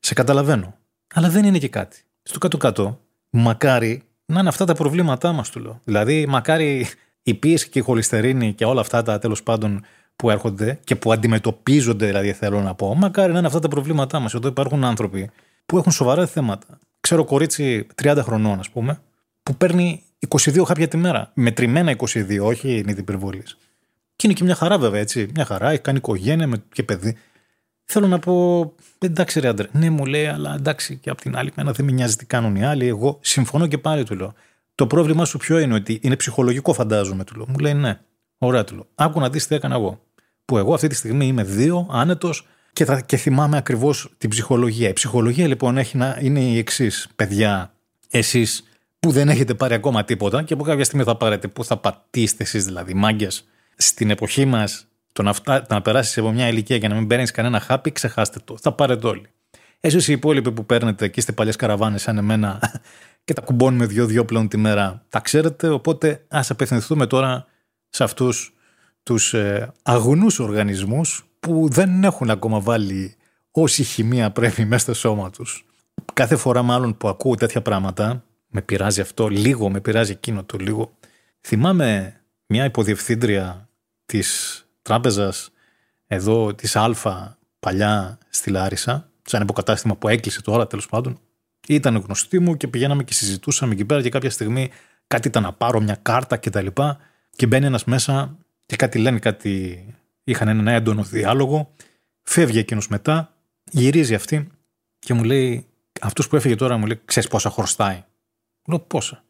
[SPEAKER 1] Σε καταλαβαίνω. Αλλά δεν είναι και κάτι. Στο κάτω-κάτω, μακάρι να είναι αυτά τα προβλήματά μας, του λέω. Δηλαδή, μακάρι η πίεση και η χολυστερίνη και όλα αυτά τα τέλος πάντων που έρχονται και που αντιμετωπίζονται, δηλαδή θέλω να πω, μακάρι να είναι αυτά τα προβλήματά μας. Εδώ υπάρχουν άνθρωποι που έχουν σοβαρά θέματα. Ξέρω κορίτσι 30 χρονών, ας πούμε, που παίρνει 22 χάπια τη μέρα. Μετρημένα 22, όχι είναι υπερβολή. Και είναι και μια χαρά, βέβαια, έτσι. Μια χαρά, έχει κάνει οικογένεια και παιδί. Θέλω να πω, εντάξει, ρε άντρε. Ναι, μου λέει, αλλά εντάξει, και απ' την άλλη, μένα δεν με νοιάζει τι κάνουν οι άλλοι. Εγώ συμφωνώ και πάλι του λέω. Το πρόβλημά σου ποιο είναι, ότι είναι ψυχολογικό, φαντάζομαι, του λέω. Μου λέει ναι. Ωραία, του λέω. Άκου να δεις τι έκανα εγώ. Που εγώ αυτή τη στιγμή είμαι δύο, άνετος και, θα, και θυμάμαι ακριβώς την ψυχολογία. Η ψυχολογία λοιπόν έχει να, είναι η εξής, παιδιά. Εσείς που δεν έχετε πάρει ακόμα τίποτα και που κάποια στιγμή θα πάρετε, που θα πατήσετε εσείς δηλαδή, μάγκες. Στην εποχή μας, το να, φτά, να περάσεις από μια ηλικία και να μην παίρνει κανένα χάπι, ξεχάστε το. Θα πάρετε όλοι. Εσείς οι υπόλοιποι που παίρνετε και είστε παλιές καραβάνες σαν εμένα και τα κουμπώνουμε δύο-δύο πλέον τη μέρα, τα ξέρετε. Οπότε ας απευθυνθούμε τώρα σε αυτούς τους ε, αγνούς οργανισμούς που δεν έχουν ακόμα βάλει όση χημεία πρέπει μέσα στο σώμα τους. Κάθε φορά μάλλον που ακούω τέτοια πράγματα, με πειράζει αυτό λίγο, με πειράζει εκείνο το λίγο. Θυμάμαι μια υποδιευθύντρια της τράπεζας εδώ της Α παλιά στη Λάρισα, σαν υποκατάστημα που έκλεισε τώρα τέλος πάντων, ήταν γνωστή μου και πηγαίναμε και συζητούσαμε εκεί πέρα και κάποια στιγμή κάτι ήταν να πάρω μια κάρτα και τα λοιπά και μπαίνει ένας μέσα και κάτι λένε, κάτι είχαν ένα έντονο διάλογο, φεύγει εκείνος μετά, γυρίζει αυτή και μου λέει, αυτός που έφυγε τώρα μου λέει, ξέρεις πόσα χρωστάει; Λέω πόσα;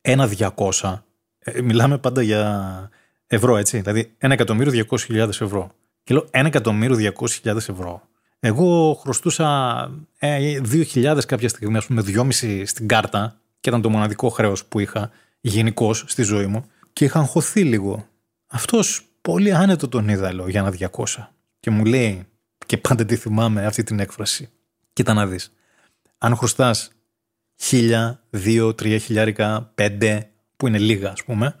[SPEAKER 1] Ένα διακόσα. Ε, μιλάμε πάντα για ευρώ, έτσι. Δηλαδή, ένα εκατομμύριο διακόσιες χιλιάδες ευρώ. Και λέω, ένα εκατομμύριο διακόσιες χιλιάδες ευρώ. Εγώ χρωστούσα ε, 2.000 κάποια στιγμή, ας πούμε, 2,5 στην κάρτα και ήταν το μοναδικό χρέος που είχα γενικώς στη ζωή μου και είχα αγχωθεί λίγο. Αυτός πολύ άνετο τον είδα, λέω, για ένα 200. Και μου λέει, και πάντα τη θυμάμαι αυτή την έκφραση. Κοίτα να δεις. Αν χρωστάς χίλια, δύο, τρία χιλιάρικα, πέντε, που είναι λίγα ας πούμε,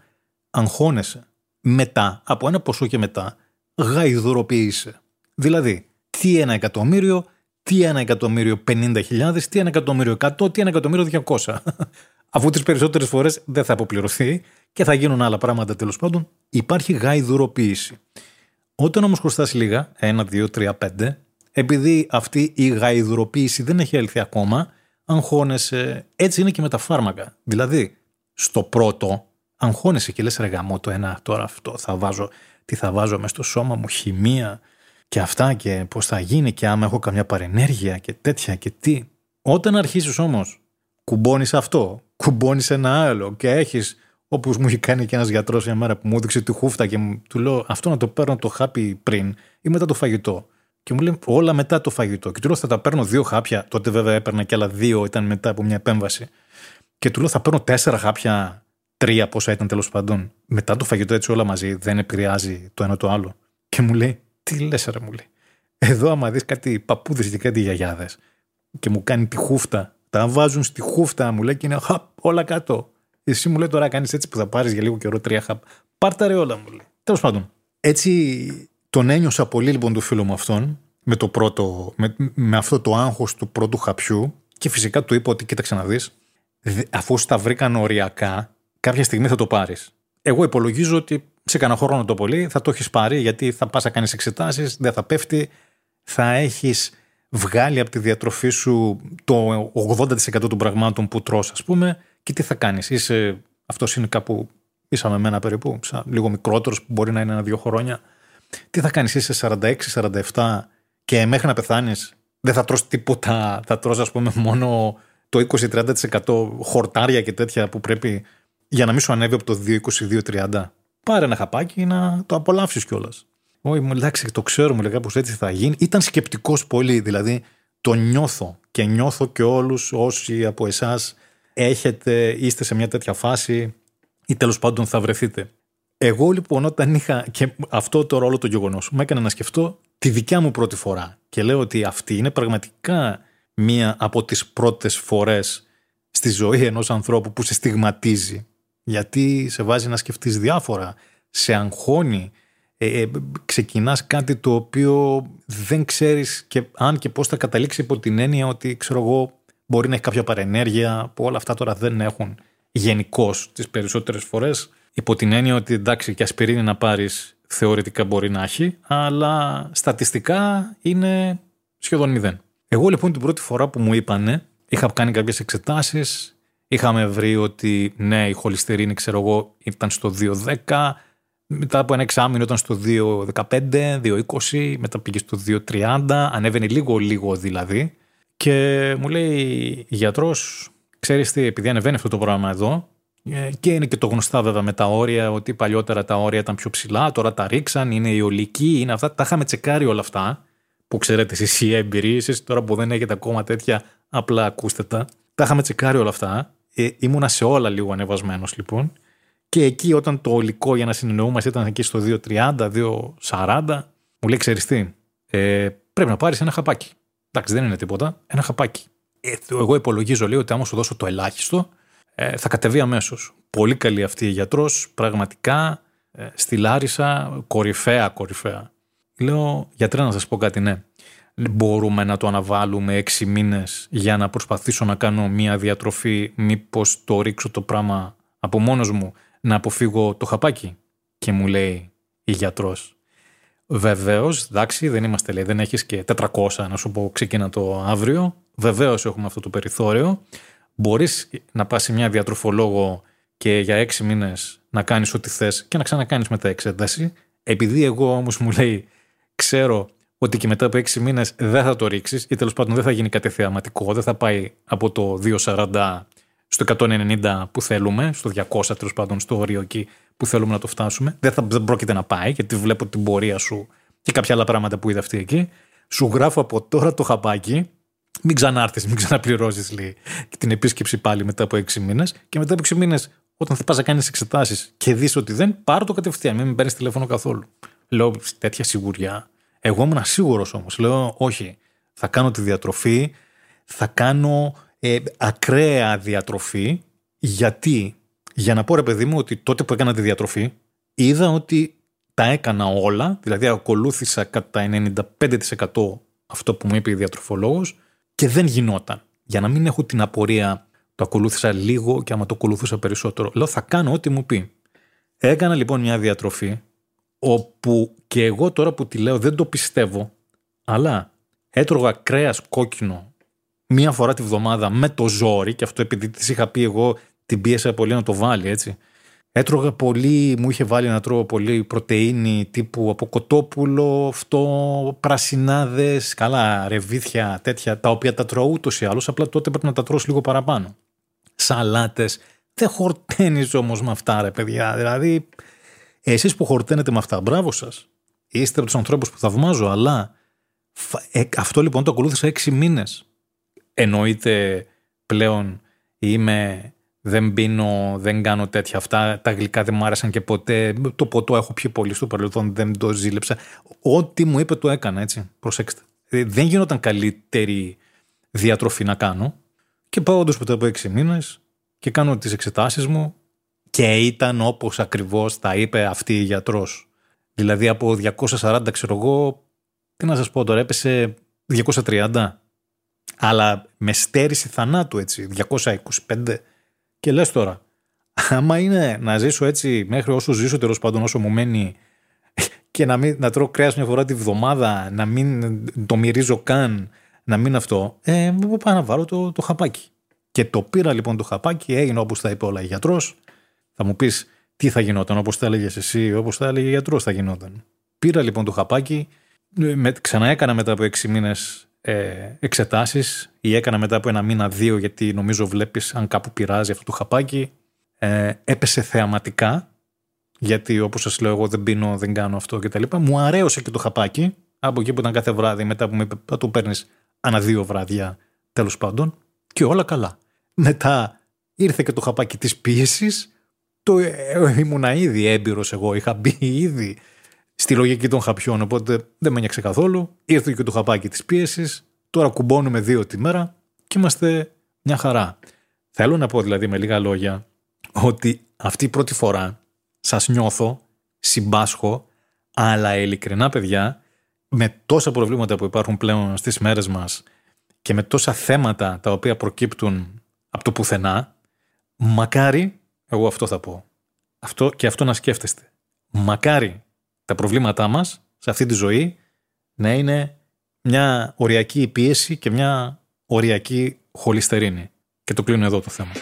[SPEAKER 1] αγχώνεσαι. Μετά, από ένα ποσό και μετά, γαϊδουροποιείσαι. Δηλαδή, τι ένα εκατομμύριο, τι ένα εκατομμύριο πενήντα χιλιάδες, τι ένα εκατομμύριο εκατό, τι ένα εκατομμύριο διακόσα. Αφού τις περισσότερες φορές δεν θα αποπληρωθεί και θα γίνουν άλλα πράγματα τέλος πάντων, υπάρχει γαϊδουροποίηση. Όταν όμως χρωστάς λίγα, ένα, δύο, τρία, πέντε, επειδή αυτή η γαϊδουροποίηση δεν έχει έλθει ακόμα, αγχώνεσαι. Έτσι είναι και με τα φάρμακα. Δηλαδή, στο πρώτο, αγχώνεσαι και λες: Ρε γαμό, το ένα τώρα αυτό θα βάζω, τι θα βάζω μες στο σώμα μου, χημεία, και αυτά και πώς θα γίνει και άμα έχω καμιά παρενέργεια και τέτοια και τι. Όταν αρχίσει όμως, κουμπώνεις αυτό, κουμπώνεις ένα άλλο και έχεις, όπως μου είχε κάνει και ένας γιατρός μια μέρα που μου έδειξε τη χούφτα και μου, του λέω αυτό να το παίρνω το χάπι πριν ή μετά το φαγητό. Και μου λέει όλα μετά το φαγητό. Και του λέω θα τα παίρνω δύο χάπια. Τότε βέβαια έπαιρνα και άλλα δύο, ήταν μετά από μια επέμβαση. Και του λέω θα παίρνω τέσσερα χάπια, τρία πόσα ήταν τέλος πάντων. Μετά το φαγητό έτσι όλα μαζί δεν επηρεάζει το ένα το άλλο. Και μου λέει τι λες, ρε μου λέει. Εδώ, άμα δεις κάτι παππούδες και κάτι γιαγιάδες και μου κάνει τη χούφτα, τα βάζουν στη χούφτα, μου λέει και είναι χαπ, όλα κάτω. Εσύ μου λέει τώρα κάνεις έτσι που θα πάρεις για λίγο καιρό τρία χαπ. Πάρτα ρε όλα μου λέει. Τέλος πάντων. Έτσι τον ένιωσα πολύ λοιπόν του φίλου μου αυτόν με, το πρώτο, με, με αυτό το άγχος του πρώτου χαπιού και φυσικά του είπα ότι κοίταξε να δεις αφού στα βρήκαν οριακά κάποια στιγμή θα το πάρεις. Εγώ υπολογίζω ότι σε κανένα χρόνο το πολύ θα το έχεις πάρει γιατί θα πας να κάνεις εξετάσεις, δεν θα πέφτει, θα έχεις βγάλει από τη διατροφή σου το 80% των πραγμάτων που τρως ας πούμε και τι θα κάνεις. Είσαι, αυτός είναι κάπου ίσα με μένα περίπου, λίγο μικρότερος που μπορεί να είναι ένα-δύο χρόνια. Τι θα κάνεις, είσαι 46-47 και μέχρι να πεθάνεις δεν θα τρως τίποτα, θα τρως ας πούμε μόνο το 20-30% χορτάρια και τέτοια που πρέπει για να μην σου ανέβει από το 2-22-30 πάρε ένα χαπάκι να το απολαύσεις κιόλας. Όχι, μου εντάξει, το ξέρω, μου λέει κάπω έτσι θα γίνει. Ήταν σκεπτικός πολύ, δηλαδή το νιώθω και νιώθω και όλους όσοι από εσάς έχετε, είστε σε μια τέτοια φάση ή τέλος πάντων θα βρεθείτε. Εγώ λοιπόν όταν είχα και αυτό το ρόλο το γεγονός μου έκανε να σκεφτώ τη δικιά μου πρώτη φορά και λέω ότι αυτή είναι πραγματικά μία από τις πρώτες φορές στη ζωή ενός ανθρώπου που σε στιγματίζει γιατί σε βάζει να σκεφτείς διάφορα, σε αγχώνει, ε, ε, ξεκινάς κάτι το οποίο δεν ξέρεις και αν και πώς θα καταλήξει υπό την έννοια ότι ξέρω εγώ μπορεί να έχει κάποια παρενέργεια που όλα αυτά τώρα δεν έχουν γενικώς τις περισσότερες φορές υπό την έννοια ότι εντάξει και ασπιρίνη να πάρεις θεωρητικά μπορεί να έχει αλλά στατιστικά είναι σχεδόν μηδέν. Εγώ λοιπόν την πρώτη φορά που μου είπανε είχα κάνει κάποιες εξετάσεις Είχαμε βρει ότι ναι, η χολυστερίνη, ξέρω εγώ, ήταν στο 2,10. Μετά από ένα εξάμεινο ήταν στο 2,15, 2,20. Μετά πήγε στο 2,30. Ανέβαινε λίγο, λίγο δηλαδή. Και μου λέει γιατρός, ξέρεις τι, επειδή ανεβαίνει αυτό το πράγμα εδώ, ε, και είναι και το γνωστά βέβαια με τα όρια, ότι παλιότερα τα όρια ήταν πιο ψηλά, τώρα τα ρίξαν, είναι η ολική, είναι αυτά. Τα είχαμε τσεκάρει όλα αυτά, που ξέρετε εσείς οι έμπειροι, εσεί τώρα που δεν έχετε ακόμα τέτοια, απλά ακούστε τα. Τα είχαμε τσεκάρει όλα αυτά ε, ήμουνα σε όλα λίγο ανεβασμένος λοιπόν. Και εκεί όταν το ολικό για να συνεννοούμαστε ήταν εκεί στο 2.30, 2.40, μου λέει ξέρεις τι, ε, πρέπει να πάρεις ένα χαπάκι. Εντάξει, δεν είναι τίποτα. Ένα χαπάκι. Ε, εγώ υπολογίζω λέει ότι άμα σου δώσω το ελάχιστο, ε, θα κατεβεί αμέσως. Πολύ καλή αυτή η γιατρός, πραγματικά ε, στη Λάρισα, κορυφαία, κορυφαία. Λέω, γιατρέ να σας πω κάτι, ναι. Μπορούμε να το αναβάλουμε έξι μήνες για να προσπαθήσω να κάνω μια διατροφή, μήπως το ρίξω το πράγμα από μόνος μου, να αποφύγω το χαπάκι. Και μου λέει η γιατρός, Βεβαίως, εντάξει, δεν είμαστε λέει, δεν έχεις και 400 να σου πω ξεκίνα το αύριο. Βεβαίως έχουμε αυτό το περιθώριο. Μπορείς να πας σε μια διατροφολόγο και για έξι μήνες να κάνεις ό,τι θες και να ξανακάνεις μετά εξέταση. Επειδή εγώ όμως μου λέει, ξέρω ότι και μετά από έξι μήνες δεν θα το ρίξεις ή τέλος πάντων δεν θα γίνει κάτι θεαματικό, δεν θα πάει από το 240 στο 190 που θέλουμε, στο 200 τέλος πάντων, στο όριο εκεί που θέλουμε να το φτάσουμε. Δεν, θα, δεν πρόκειται να πάει, γιατί βλέπω την πορεία σου και κάποια άλλα πράγματα που είδα αυτή εκεί. Σου γράφω από τώρα το χαπάκι. Μην ξανάρθεις, μην ξαναπληρώσεις, λέει, την επίσκεψη πάλι μετά από 6 μήνες. Και μετά από 6 μήνες, όταν θα πας να κάνεις εξετάσεις και δεις ότι δεν, πάρω το κατευθείαν. Μην με παίρνεις τηλέφωνο καθόλου. Λέω τέτοια σιγουριά. Εγώ ήμουν σίγουρος όμως. Λέω, όχι, θα κάνω τη διατροφή, θα κάνω ε, ακραία διατροφή. Γιατί; Για να πω ρε παιδί μου ότι τότε που έκανα τη διατροφή είδα ότι τα έκανα όλα, δηλαδή ακολούθησα κατά 95% αυτό που μου είπε η διατροφολόγος και δεν γινόταν. Για να μην έχω την απορία το ακολούθησα λίγο και άμα το ακολούθησα περισσότερο. Λέω θα κάνω ό,τι μου πει. Έκανα λοιπόν μια διατροφή όπου και εγώ τώρα που τη λέω δεν το πιστεύω αλλά έτρωγα κρέας κόκκινο μία φορά τη βδομάδα με το ζόρι και αυτό επειδή της είχα πει εγώ την πίεσα πολύ να το βάλει έτσι. Έτρωγα πολύ, μου είχε βάλει να τρώω πολύ πρωτεΐνη τύπου από κοτόπουλο, αυτό, πρασινάδες, καλά, ρεβίθια, τέτοια, τα οποία τα τρώω ούτως ή άλλως, απλά τότε πρέπει να τα τρώω λίγο παραπάνω. Σαλάτες, δεν χορταίνεις όμως με αυτά ρε παιδιά, δηλαδή εσείς που χορταίνετε με αυτά, μπράβο σας. Είστε από τους ανθρώπους που θαυμάζω, αλλά ε, αυτό λοιπόν το ακολούθησα έξι μήνες. Εννοείται πλέον είμαι δεν πίνω, δεν κάνω τέτοια αυτά. Τα γλυκά δεν μου άρεσαν και ποτέ. Το ποτό έχω πιει πολύ στο παρελθόν, δεν το ζήλεψα. Ό,τι μου είπε το έκανα, έτσι. Προσέξτε. Ε, δεν γινόταν καλύτερη διατροφή να κάνω. Και πάω όντως μετά από έξι μήνες και κάνω τις εξετάσεις μου και ήταν όπως ακριβώς τα είπε αυτή η γιατρός. Δηλαδή από 240, ξέρω εγώ, τι να σας πω τώρα, έπεσε 230. Αλλά με στέρηση θανάτου, έτσι, 225 και λες τώρα, άμα είναι να ζήσω έτσι μέχρι όσο ζήσω τέλος πάντων όσο μου μένει και να, μην, να τρώω κρέας μια φορά τη βδομάδα, να μην το μυρίζω καν, να μην αυτό, ε, πάω να βάλω το, το χαπάκι. Και το πήρα λοιπόν το χαπάκι, έγινε όπως τα είπε όλα η γιατρός. Θα μου πεις τι θα γινόταν, όπως τα έλεγες εσύ, όπως τα έλεγε η γιατρός θα γινόταν. Πήρα λοιπόν το χαπάκι, ε, με, ξανά έκανα μετά από έξι μήνες ε, εξετάσεις. Ή έκανα μετά από ένα μήνα δύο γιατί νομίζω βλέπεις αν κάπου πειράζει αυτό το χαπάκι. Ε, έπεσε θεαματικά γιατί όπως σας λέω εγώ δεν πίνω, δεν κάνω αυτό κτλ. Μου αρέωσε και το χαπάκι. Από εκεί που ήταν κάθε βράδυ μετά που μου είπε θα το παίρνεις ανά δύο βράδια τέλος πάντων. Και όλα καλά. Μετά ήρθε και το χαπάκι της πίεσης. Το ε, ήμουνα ήδη έμπειρος εγώ, είχα μπει ήδη στη λογική των χαπιών, οπότε δεν με ένιωξε καθόλου. Ήρθε και το χαπάκι της πίεσης. Τώρα κουμπώνουμε δύο τη μέρα και είμαστε μια χαρά. Θέλω να πω δηλαδή με λίγα λόγια ότι αυτή η πρώτη φορά σας νιώθω, συμπάσχω, αλλά ειλικρινά παιδιά, με τόσα προβλήματα που υπάρχουν πλέον στις μέρες μας και με τόσα θέματα τα οποία προκύπτουν από το πουθενά, μακάρι, εγώ αυτό θα πω, αυτό και αυτό να σκέφτεστε, μακάρι τα προβλήματά μας σε αυτή τη ζωή να είναι μια οριακή πίεση και μια οριακή χολυστερίνη. Και το κλείνω εδώ το θέμα.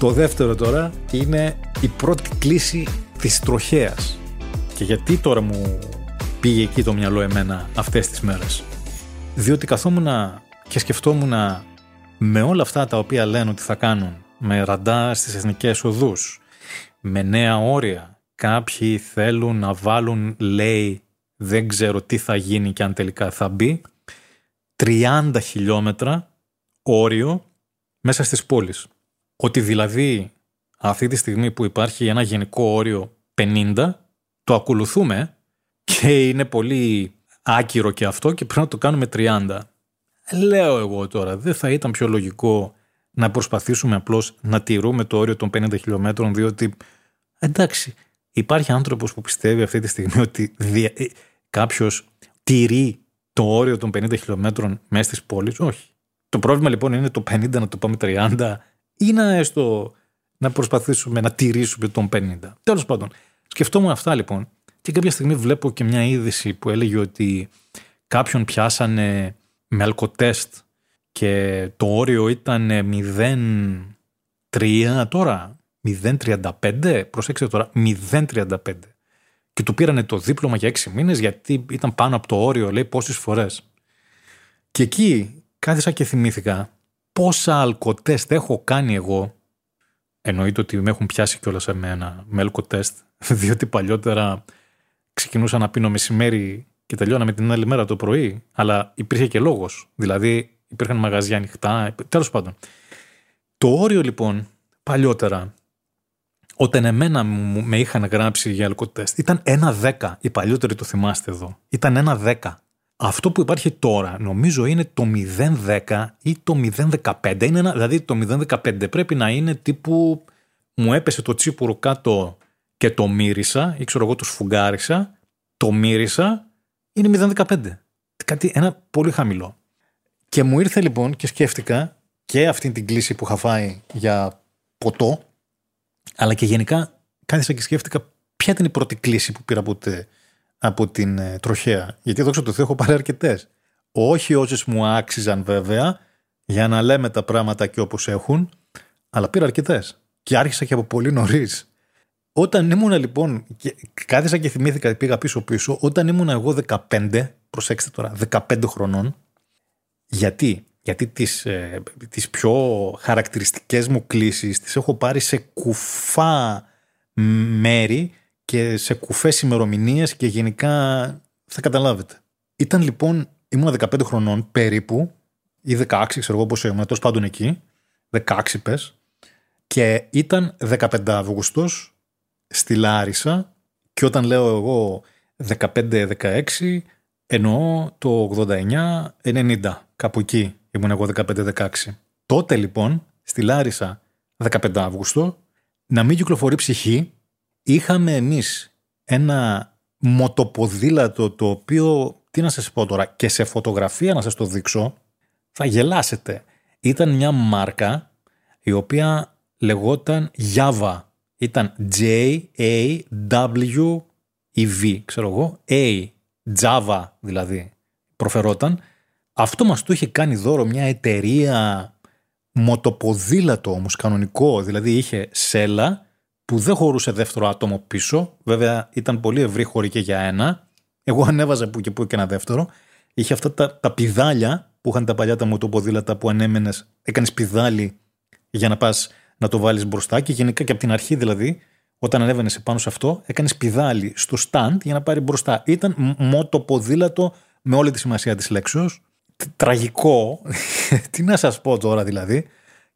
[SPEAKER 1] Το δεύτερο τώρα είναι η πρώτη κλίση της τροχέας. Και γιατί τώρα μου πήγε εκεί το μυαλό εμένα αυτές τις μέρες. Διότι καθόμουν και σκεφτόμουν με όλα αυτά τα οποία λένε ότι θα κάνουν, με ραντά στις εθνικές οδούς, με νέα όρια, κάποιοι θέλουν να βάλουν, λέει, δεν ξέρω τι θα γίνει και αν τελικά θα μπει, 30 χιλιόμετρα όριο μέσα στις πόλεις. Ότι δηλαδή αυτή τη στιγμή που υπάρχει ένα γενικό όριο 50, το ακολουθούμε και είναι πολύ άκυρο και αυτό και πρέπει να το κάνουμε 30. Λέω εγώ τώρα, δεν θα ήταν πιο λογικό να προσπαθήσουμε απλώς να τηρούμε το όριο των 50 χιλιόμετρων, διότι εντάξει, υπάρχει άνθρωπος που πιστεύει αυτή τη στιγμή ότι δια... Ε, κάποιος τηρεί το όριο των 50 χιλιόμετρων μέσα στις πόλεις; Όχι. Το πρόβλημα λοιπόν είναι το 50 να το πάμε 30 ή να έστω να προσπαθήσουμε να τηρήσουμε τον 50. Τέλος πάντων, σκεφτόμουν αυτά λοιπόν και κάποια στιγμή βλέπω και μια είδηση που έλεγε ότι κάποιον πιάσανε με αλκοτέστ και το όριο ήταν 0,3 τώρα. 0,35. Προσέξτε τώρα, 0,35. Και του πήρανε το δίπλωμα για 6 μήνες γιατί ήταν πάνω από το όριο, λέει, πόσες φορές. Και εκεί κάθισα και θυμήθηκα πόσα αλκοτέστ έχω κάνει εγώ. Εννοείται ότι με έχουν πιάσει κιόλας εμένα με αλκοτέστ, διότι παλιότερα ξεκινούσα να πίνω μεσημέρι και τελειώναμε την άλλη μέρα το πρωί, αλλά υπήρχε και λόγος. Δηλαδή υπήρχαν μαγαζιά ανοιχτά. Τέλος πάντων. Το όριο λοιπόν παλιότερα, όταν εμένα με είχαν γράψει για αλκοτέστ, ήταν ένα δέκα. Οι παλιότεροι το θυμάστε εδώ. Ήταν ένα δέκα. Αυτό που υπάρχει τώρα νομίζω είναι το 010 ή το 015. Είναι ένα, δηλαδή το 015 πρέπει να είναι τύπου μου έπεσε το τσίπουρο κάτω και το μύρισα ή ξέρω εγώ το σφουγγάρισα, το μύρισα, είναι 015. Κάτι ένα πολύ χαμηλό. Και μου ήρθε λοιπόν και σκέφτηκα και αυτή την κλίση που είχα φάει για ποτό, αλλά και γενικά κάθισα και σκέφτηκα ποια ήταν η πρώτη κλίση που πήρα ποτέ από την ε, τροχέα. Γιατί δόξα τω Θεώ έχω πάρει αρκετές. Όχι όσες μου άξιζαν βέβαια, για να λέμε τα πράγματα και όπως έχουν, αλλά πήρα αρκετές. Και άρχισα και από πολύ νωρίς. Όταν ήμουν λοιπόν, και κάθισα και θυμήθηκα, πήγα πίσω-πίσω, όταν ήμουν εγώ 15, προσέξτε τώρα, 15 χρονών, γιατί, γιατί τις, ε, τις πιο χαρακτηριστικές μου κλήσεις τις έχω πάρει σε κουφά μέρη και σε κουφές ημερομηνίες και γενικά θα καταλάβετε. Ήταν λοιπόν, ήμουν 15 χρονών περίπου, ή 16, ξέρω εγώ πόσο ήμουν, τόσο πάντων εκεί, 16 πες, και ήταν 15 Αυγούστος στη Λάρισα και όταν λέω εγώ 15-16 εννοώ το 89-90 κάπου εκεί ήμουν εγώ 15-16 τότε λοιπόν στη Λάρισα 15 Αύγουστο να μην κυκλοφορεί ψυχή είχαμε εμείς ένα μοτοποδήλατο το οποίο τι να σας πω τώρα και σε φωτογραφία να σας το δείξω θα γελάσετε. Ήταν μια μάρκα η οποία λεγόταν Java ήταν J-A-W-E-V, ξέρω εγώ, A, Java δηλαδή προφερόταν. Αυτό μας το είχε κάνει δώρο μια εταιρεία μοτοποδήλατο όμως κανονικό, δηλαδή είχε σέλα που δεν χωρούσε δεύτερο άτομο πίσω, βέβαια ήταν πολύ ευρύ χωρί και για ένα, εγώ ανέβαζα που και που και ένα δεύτερο, είχε αυτά τα, τα πιδάλια που είχαν τα παλιά τα μοτοποδήλατα που ανέμενες, έκανες πιδάλι για να πας να το βάλεις μπροστά και γενικά και από την αρχή δηλαδή, όταν ανέβαινες πάνω σε αυτό, έκανες πιδάλι στο stand για να πάρει μπροστά. Ήταν μότο ποδήλατο με όλη τη σημασία της λέξεως. Τραγικό. Τι να σας πω τώρα δηλαδή.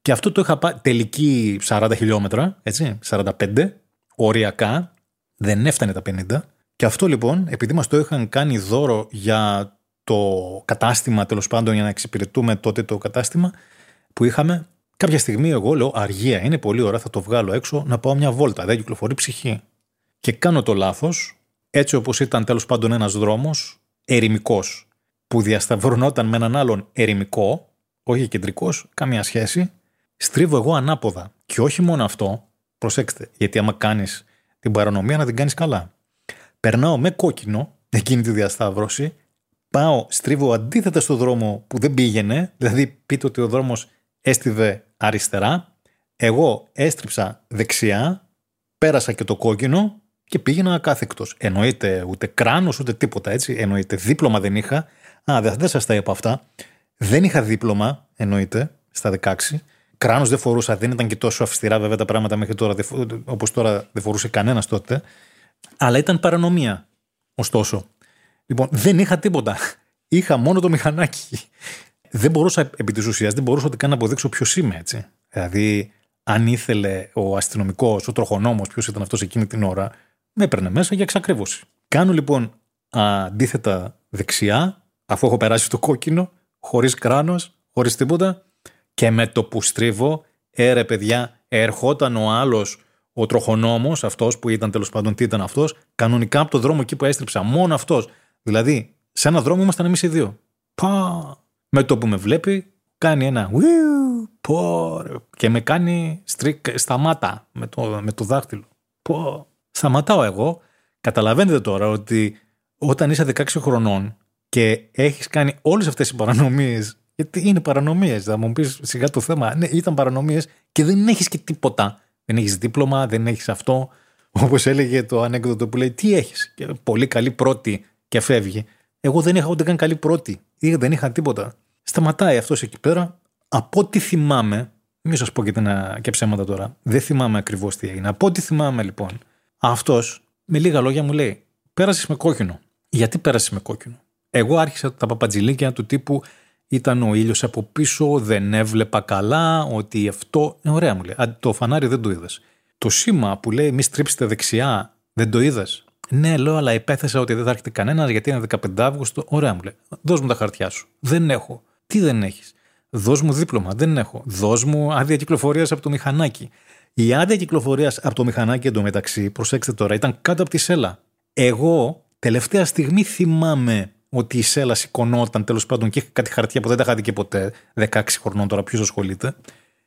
[SPEAKER 1] Και αυτό το είχα πάει τελική 40 χιλιόμετρα, έτσι, 45, οριακά. Δεν έφτανε τα 50. Και αυτό λοιπόν, επειδή μας το είχαν κάνει δώρο για το κατάστημα, τέλος πάντων, για να εξυπηρετούμε τότε το κατάστημα που είχαμε, Κάποια στιγμή εγώ λέω αργία, είναι πολύ ώρα, θα το βγάλω έξω να πάω μια βόλτα. Δεν κυκλοφορεί ψυχή. Και κάνω το λάθος, έτσι όπως ήταν τέλος πάντων ένας δρόμος ερημικός, που διασταυρωνόταν με έναν άλλον ερημικό, όχι κεντρικός, καμία σχέση, στρίβω εγώ ανάποδα. Και όχι μόνο αυτό, προσέξτε, γιατί άμα κάνεις την παρανομία να την κάνεις καλά. Περνάω με κόκκινο εκείνη τη διασταύρωση, πάω, στρίβω αντίθετα στο δρόμο που δεν πήγαινε, δηλαδή πείτε ότι ο δρόμος έστειβε αριστερά, εγώ έστριψα δεξιά, πέρασα και το κόκκινο και πήγαινα ακάθεκτο. Εννοείται ούτε κράνος ούτε τίποτα έτσι. Εννοείται δίπλωμα δεν είχα. Α, δεν, δεν σας τα είπα αυτά. Δεν είχα δίπλωμα, εννοείται, στα 16. Κράνος δεν φορούσα, δεν ήταν και τόσο αυστηρά βέβαια τα πράγματα μέχρι τώρα, όπως τώρα δεν φορούσε κανένας τότε. Αλλά ήταν παρανομία. Ωστόσο. Λοιπόν, δεν είχα τίποτα. Είχα μόνο το μηχανάκι δεν μπορούσα επί της ουσίας, δεν μπορούσα ούτε καν να αποδείξω ποιος είμαι, έτσι. Δηλαδή, αν ήθελε ο αστυνομικός, ο τροχονόμος, ποιος ήταν αυτός εκείνη την ώρα, με έπαιρνε μέσα για εξακρίβωση. Κάνω λοιπόν αντίθετα δεξιά, αφού έχω περάσει το κόκκινο, χωρίς κράνος, χωρίς τίποτα. Και με το που στρίβω, έρε παιδιά, ερχόταν ο άλλος, ο τροχονόμος, αυτός που ήταν τέλος πάντων, τι ήταν αυτός, κανονικά από το δρόμο εκεί που έστριψα. Μόνο αυτός. Δηλαδή, σε ένα δρόμο ήμασταν εμείς οι δύο. Πα! Με το που με βλέπει, κάνει ένα πω, και με κάνει στρίκ, σταμάτα με το, με το δάχτυλο. Πω. Σταματάω εγώ. Καταλαβαίνετε τώρα ότι όταν είσαι 16 χρονών και έχεις κάνει όλες αυτές οι παρανομίες γιατί είναι παρανομίες, θα μου πεις σιγά το θέμα. Ναι, ήταν παρανομίες και δεν έχεις και τίποτα. Δεν έχεις δίπλωμα, δεν έχεις αυτό. Όπως έλεγε το ανέκδοτο που λέει τι έχεις; Και πολύ καλή πρώτη και φεύγει. Εγώ δεν είχα ούτε καν καλή πρώτη. Δεν είχα τίποτα. Σταματάει αυτός εκεί πέρα. Από ό,τι θυμάμαι, μην σας πω και, και ψέματα τώρα, δεν θυμάμαι ακριβώς τι έγινε. Από ό,τι θυμάμαι λοιπόν, αυτός με λίγα λόγια μου λέει: Πέρασες με κόκκινο. Γιατί πέρασες με κόκκινο; Εγώ άρχισα τα παπατζηλίκια του τύπου ήταν ο ήλιος από πίσω, δεν έβλεπα καλά, ότι αυτό. Ε, ωραία μου λέει. Το φανάρι δεν το είδες. Το σήμα που λέει μη στρίψετε δεξιά, δεν το είδες; Ναι, λέω, αλλά υπέθεσα ότι δεν θα έρχεται κανένας γιατί είναι 15 Αύγουστο. Ωραία μου λέει. Δώσ' μου τα χαρτιά σου. Δεν έχω. Τι δεν έχεις; Δώσ' μου δίπλωμα. Δεν έχω. Δώσ' μου άδεια κυκλοφορίας από το μηχανάκι. Η άδεια κυκλοφορίας από το μηχανάκι εντωμεταξύ, προσέξτε τώρα, ήταν κάτω από τη σέλα. Εγώ τελευταία στιγμή θυμάμαι ότι η σέλα σηκωνόταν τέλος πάντων και είχε κάτι χαρτιά που δεν τα είχα δει και ποτέ. 16 χρονών τώρα, ποιος ασχολείται.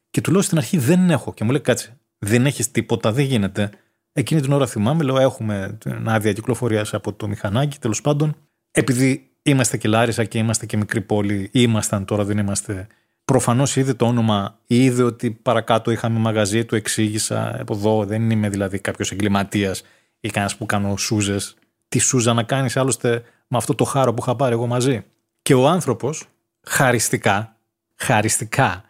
[SPEAKER 1] Και του λέω στην αρχή δεν έχω. Και μου λέει κάτσε, δεν έχεις τίποτα, δεν γίνεται. Εκείνη την ώρα θυμάμαι, λέω έχουμε την άδεια κυκλοφορίας από το μηχανάκι τέλος πάντων. Επειδή είμαστε και Λάρισα και είμαστε και μικρή πόλη, ήμασταν τώρα δεν είμαστε. Προφανώς είδε το όνομα, είδε ότι παρακάτω είχαμε μαγαζί, του εξήγησα από εδώ. Δεν είμαι δηλαδή κάποιος εγκληματίας ή κανένας που κάνω σούζες. Τι σούζα να κάνεις, άλλωστε με αυτό το χάρο που είχα πάρει εγώ μαζί. Και ο άνθρωπος, χαριστικά, χαριστικά,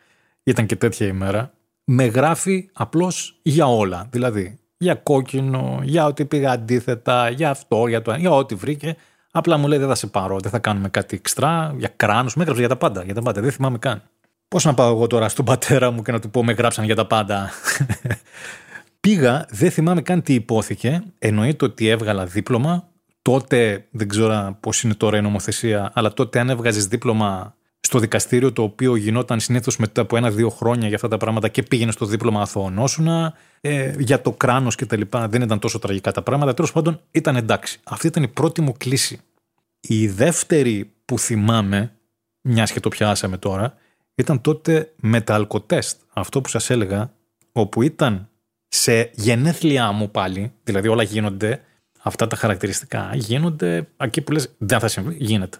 [SPEAKER 1] ήταν και τέτοια ημέρα, με γράφει απλώς για όλα. Δηλαδή, για κόκκινο, για ότι πήγα αντίθετα, για αυτό, για το για ό,τι βρήκε. Απλά μου λέει δεν θα σε πάρω, δεν θα κάνουμε κάτι εξτρά, για κράνος. Με έγραψε για τα πάντα, για τα πάντα. Δεν θυμάμαι καν. Πώς να πάω εγώ τώρα στον πατέρα μου και να του πω με γράψαν για τα πάντα. Πήγα, δεν θυμάμαι καν τι υπόθηκε. Εννοείται ότι έβγαλα δίπλωμα. Τότε, δεν ξέρω πώς είναι τώρα η νομοθεσία, αλλά τότε αν έβγαζες δίπλωμα στο δικαστήριο, το οποίο γινόταν συνήθως μετά από ένα-δύο χρόνια για αυτά τα πράγματα και πήγαινε στο δίπλωμα αθωονόσουνα, ε, για το κράνος κτλ. Δεν ήταν τόσο τραγικά τα πράγματα. Τέλος πάντων, ήταν εντάξει. Αυτή ήταν η πρώτη μου κλίση. Η δεύτερη που θυμάμαι, μιας και το πιάσαμε τώρα, ήταν τότε με τα αλκοτέστ. Αυτό που σας έλεγα, όπου ήταν σε γενέθλιά μου πάλι, δηλαδή όλα γίνονται, αυτά τα χαρακτηριστικά γίνονται εκεί που λες δεν θα συμβεί, γίνεται.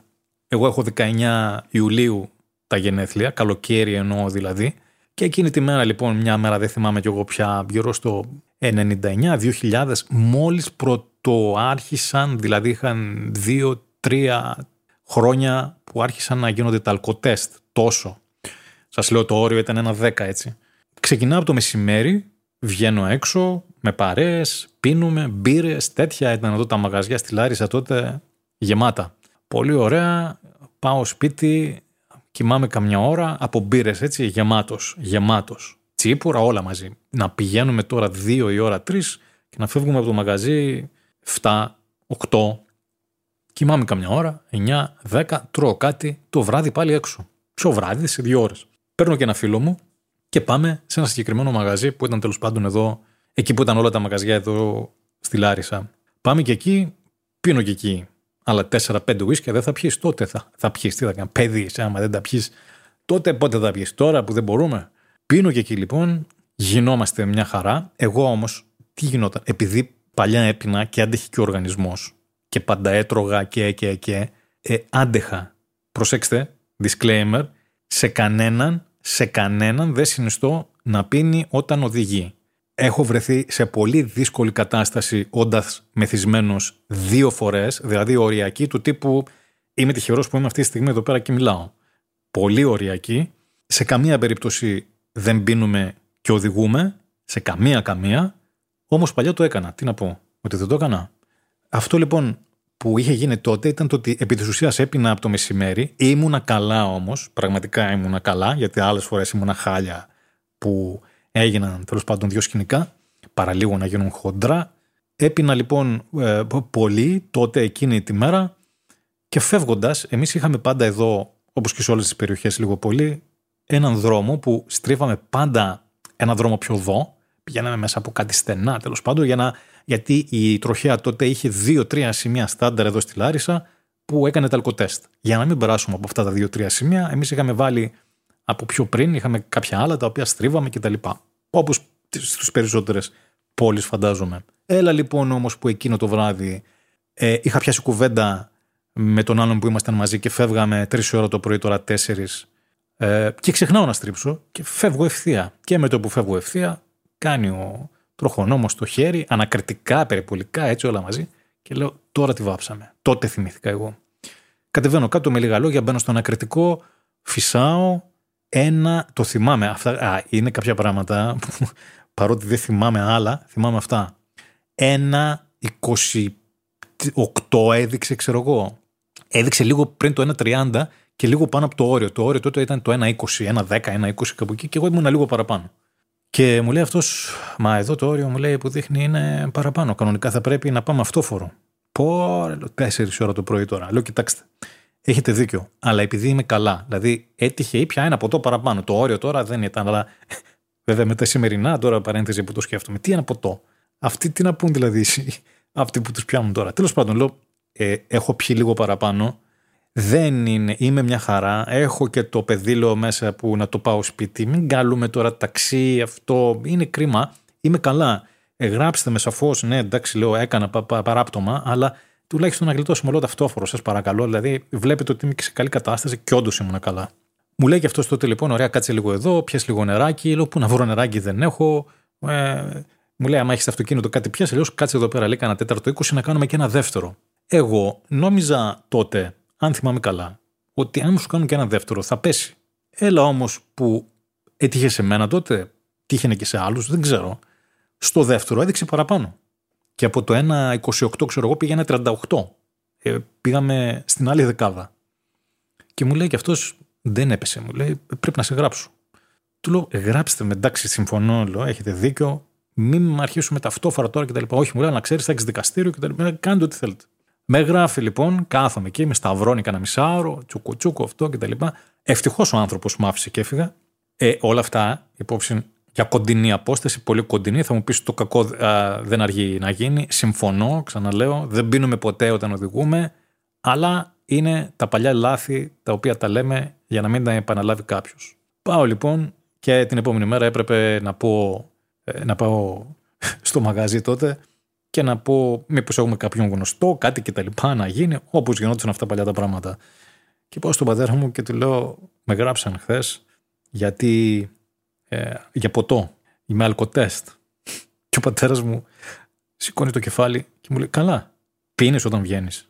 [SPEAKER 1] Εγώ έχω 19 Ιουλίου τα γενέθλια, καλοκαίρι εννοώ δηλαδή. Και εκείνη τη μέρα λοιπόν, μια μέρα δεν θυμάμαι κι εγώ πια, γύρω στο 99-2000, μόλις πρωτοάρχισαν, δηλαδή είχαν 2-3 χρόνια που άρχισαν να γίνονται τα αλκοτέστ τόσο. Σας λέω το όριο ήταν ένα 10 έτσι. Ξεκινάω από το μεσημέρι, βγαίνω έξω με παρέες, πίνουμε, μπύρες, τέτοια ήταν εδώ τα μαγαζιά στη Λάρισα τότε γεμάτα. Πολύ ωραία. Πάω σπίτι, κοιμάμαι καμιά ώρα από μπύρες έτσι, γεμάτος. Γεμάτος. Τσίπουρα, όλα μαζί. Να πηγαίνουμε τώρα δύο η ώρα, τρεις και να φεύγουμε από το μαγαζί 7, 8. Κοιμάμαι καμιά ώρα, 9, 10, τρώω κάτι, το βράδυ πάλι έξω. Ποιο βράδυ, σε δύο ώρες. Παίρνω και ένα φίλο μου και πάμε σε ένα συγκεκριμένο μαγαζί που ήταν τέλος πάντων εδώ, εκεί που ήταν όλα τα μαγαζιά εδώ στη Λάρισα. Πάμε και εκεί, πίνω και εκεί άλλα 4-5 ουίσκια δεν θα πιεις. Τότε θα, θα πιεις. Τι θα κάνει, παιδί, άμα δεν τα πιεις. Τότε πότε θα πιεις. Τώρα που δεν μπορούμε. Πίνω και εκεί λοιπόν, γινόμαστε μια χαρά. Εγώ όμως, τι γινόταν, επειδή παλιά έπινα και άντεχε και ο οργανισμός και πάντα έτρωγα και και και, ε, άντεχα. Προσέξτε, disclaimer, σε κανέναν, σε κανέναν δεν συνιστώ να πίνει όταν οδηγεί έχω βρεθεί σε πολύ δύσκολη κατάσταση όντας μεθυσμένος δύο φορές, δηλαδή οριακή του τύπου Είμαι τυχερός που είμαι αυτή τη στιγμή εδώ πέρα και μιλάω. Πολύ οριακή. Σε καμία περίπτωση δεν πίνουμε και οδηγούμε. Σε καμία καμία. Όμως παλιά το έκανα. Τι να πω, ότι δεν το έκανα. Αυτό λοιπόν που είχε γίνει τότε ήταν το ότι επί της ουσίας έπεινα από το μεσημέρι. Ήμουνα καλά όμως, πραγματικά ήμουνα καλά, γιατί άλλες φορές ήμουνα χάλια που έγιναν τέλος πάντων δύο σκηνικά, παραλίγο να γίνουν χοντρά. Έπεινα λοιπόν ε, πολύ τότε εκείνη τη μέρα και φεύγοντας, εμείς είχαμε πάντα εδώ όπως και σε όλες τις περιοχές λίγο πολύ, έναν δρόμο που στρίβαμε πάντα ένα δρόμο πιο δω. Πηγαίναμε μέσα από κάτι στενά τέλος πάντων, για να, γιατί η τροχέα τότε είχε δύο-τρία σημεία στάνταρ εδώ στη Λάρισα που έκανε τα αλκοτέστ. Για να μην περάσουμε από αυτά τα δύο-τρία σημεία, εμείς είχαμε βάλει από πιο πριν, είχαμε κάποια άλλα τα οποία στρίβαμε κτλ. Όπως στι περισσότερες πόλεις, φαντάζομαι. Έλα λοιπόν όμως που εκείνο το βράδυ ε, είχα πιάσει κουβέντα με τον άλλον που ήμασταν μαζί και φεύγαμε τρεις ώρα το πρωί, τώρα τέσσερις. Ε, και ξεχνάω να στρίψω και φεύγω ευθεία. Και με το που φεύγω ευθεία, κάνει ο τροχονόμος το χέρι, ανακριτικά, περιπολικά, έτσι όλα μαζί. Και λέω, τώρα τη βάψαμε. Τότε θυμήθηκα εγώ. Κατεβαίνω κάτω με λίγα λόγια, μπαίνω στο ανακριτικό, φυσάω. Ένα, το θυμάμαι. Αυτά, α, είναι κάποια πράγματα που παρότι δεν θυμάμαι άλλα, θυμάμαι αυτά. Ένα 28 έδειξε, ξέρω εγώ. Έδειξε λίγο πριν το 1.30 και λίγο πάνω από το όριο. Το όριο τότε ήταν το 1.20, 1.10, 1.20 κάπου εκεί και εγώ ήμουν λίγο παραπάνω. Και μου λέει αυτός, μα εδώ το όριο μου λέει που δείχνει είναι παραπάνω. Κανονικά θα πρέπει να πάμε αυτόφορο. Πω, 4 ώρα το πρωί τώρα. Λέω, κοιτάξτε, έχετε δίκιο. Αλλά επειδή είμαι καλά, δηλαδή έτυχε ή πια ένα ποτό παραπάνω. Το όριο τώρα δεν ήταν, αλλά βέβαια με τα σημερινά τώρα παρένθεση που το σκέφτομαι. Τι ένα ποτό; Αυτοί τι να πούν δηλαδή, αυτοί που τους πιάνουν τώρα; Τέλος πάντων, λέω, ε, έχω πιει λίγο παραπάνω. Δεν είναι, είμαι μια χαρά. Έχω και το πεδίλο μέσα που να το πάω σπίτι. Μην κάνουμε τώρα ταξί, αυτό είναι κρίμα. Είμαι καλά. Ε, γράψτε με σαφώς, ναι, εντάξει, λέω, έκανα πα, πα, παράπτωμα, αλλά τουλάχιστον να γλιτώσουμε όλο ταυτόφορο, σας παρακαλώ. Δηλαδή, βλέπετε ότι είμαι και σε καλή κατάσταση και όντως ήμουν καλά. Μου λέει και αυτός τότε λοιπόν, ωραία, κάτσε λίγο εδώ, πιάσει λίγο νεράκι. Λέω, Πού να βρω νεράκι δεν έχω. Ε, μου λέει, άμα έχεις αυτοκίνητο κάτι πιάσει, λέω, κάτσε εδώ πέρα, λέει, ένα τέταρτο 20 να κάνουμε και ένα δεύτερο. Εγώ νόμιζα τότε, αν θυμάμαι καλά, ότι αν σου κάνουν και ένα δεύτερο θα πέσει. Έλα όμως που έτυχε σε μένα τότε, τύχαινε και σε άλλους, δεν ξέρω. Στο δεύτερο έδειξε παραπάνω. Και από το 1,28 ξέρω εγώ πήγαινε 38. Ε, πήγαμε στην άλλη δεκάδα. Και μου λέει και αυτός δεν έπεσε. Μου λέει πρέπει να σε γράψω. Του λέω γράψτε με, εντάξει, συμφωνώ, λέω, έχετε δίκιο. Μην αρχίσουμε ταυτόφορα τώρα κτλ. Όχι, μου λέει να ξέρεις, θα έχεις δικαστήριο κτλ. Κάντε ό,τι θέλετε. Με γράφει λοιπόν, κάθομαι εκεί, με σταυρώνει κανένα μισάωρο, τσούκο τσούκο αυτό κτλ. Ευτυχώς ο άνθρωπος μου άφησε και έφυγα. Ε, όλα αυτά υπόψη για κοντινή απόσταση, πολύ κοντινή. Θα μου πεις το κακό δεν αργεί να γίνει. Συμφωνώ, ξαναλέω. Δεν πίνουμε ποτέ όταν οδηγούμε. Αλλά είναι τα παλιά λάθη τα οποία τα λέμε για να μην τα επαναλάβει κάποιος. Πάω λοιπόν και την επόμενη μέρα έπρεπε να, πω, ε, να πάω στο μαγαζί τότε και να πω μήπως έχουμε κάποιον γνωστό, κάτι και τα λοιπά να γίνει, όπως γινόντουσαν αυτά παλιά τα πράγματα. Και πάω στον πατέρα μου και του λέω, με γράψαν χθες γιατί ε, για ποτό, είμαι αλκοτέστ. Και ο πατέρας μου σηκώνει το κεφάλι και μου λέει, καλά, πίνεις όταν βγαίνεις.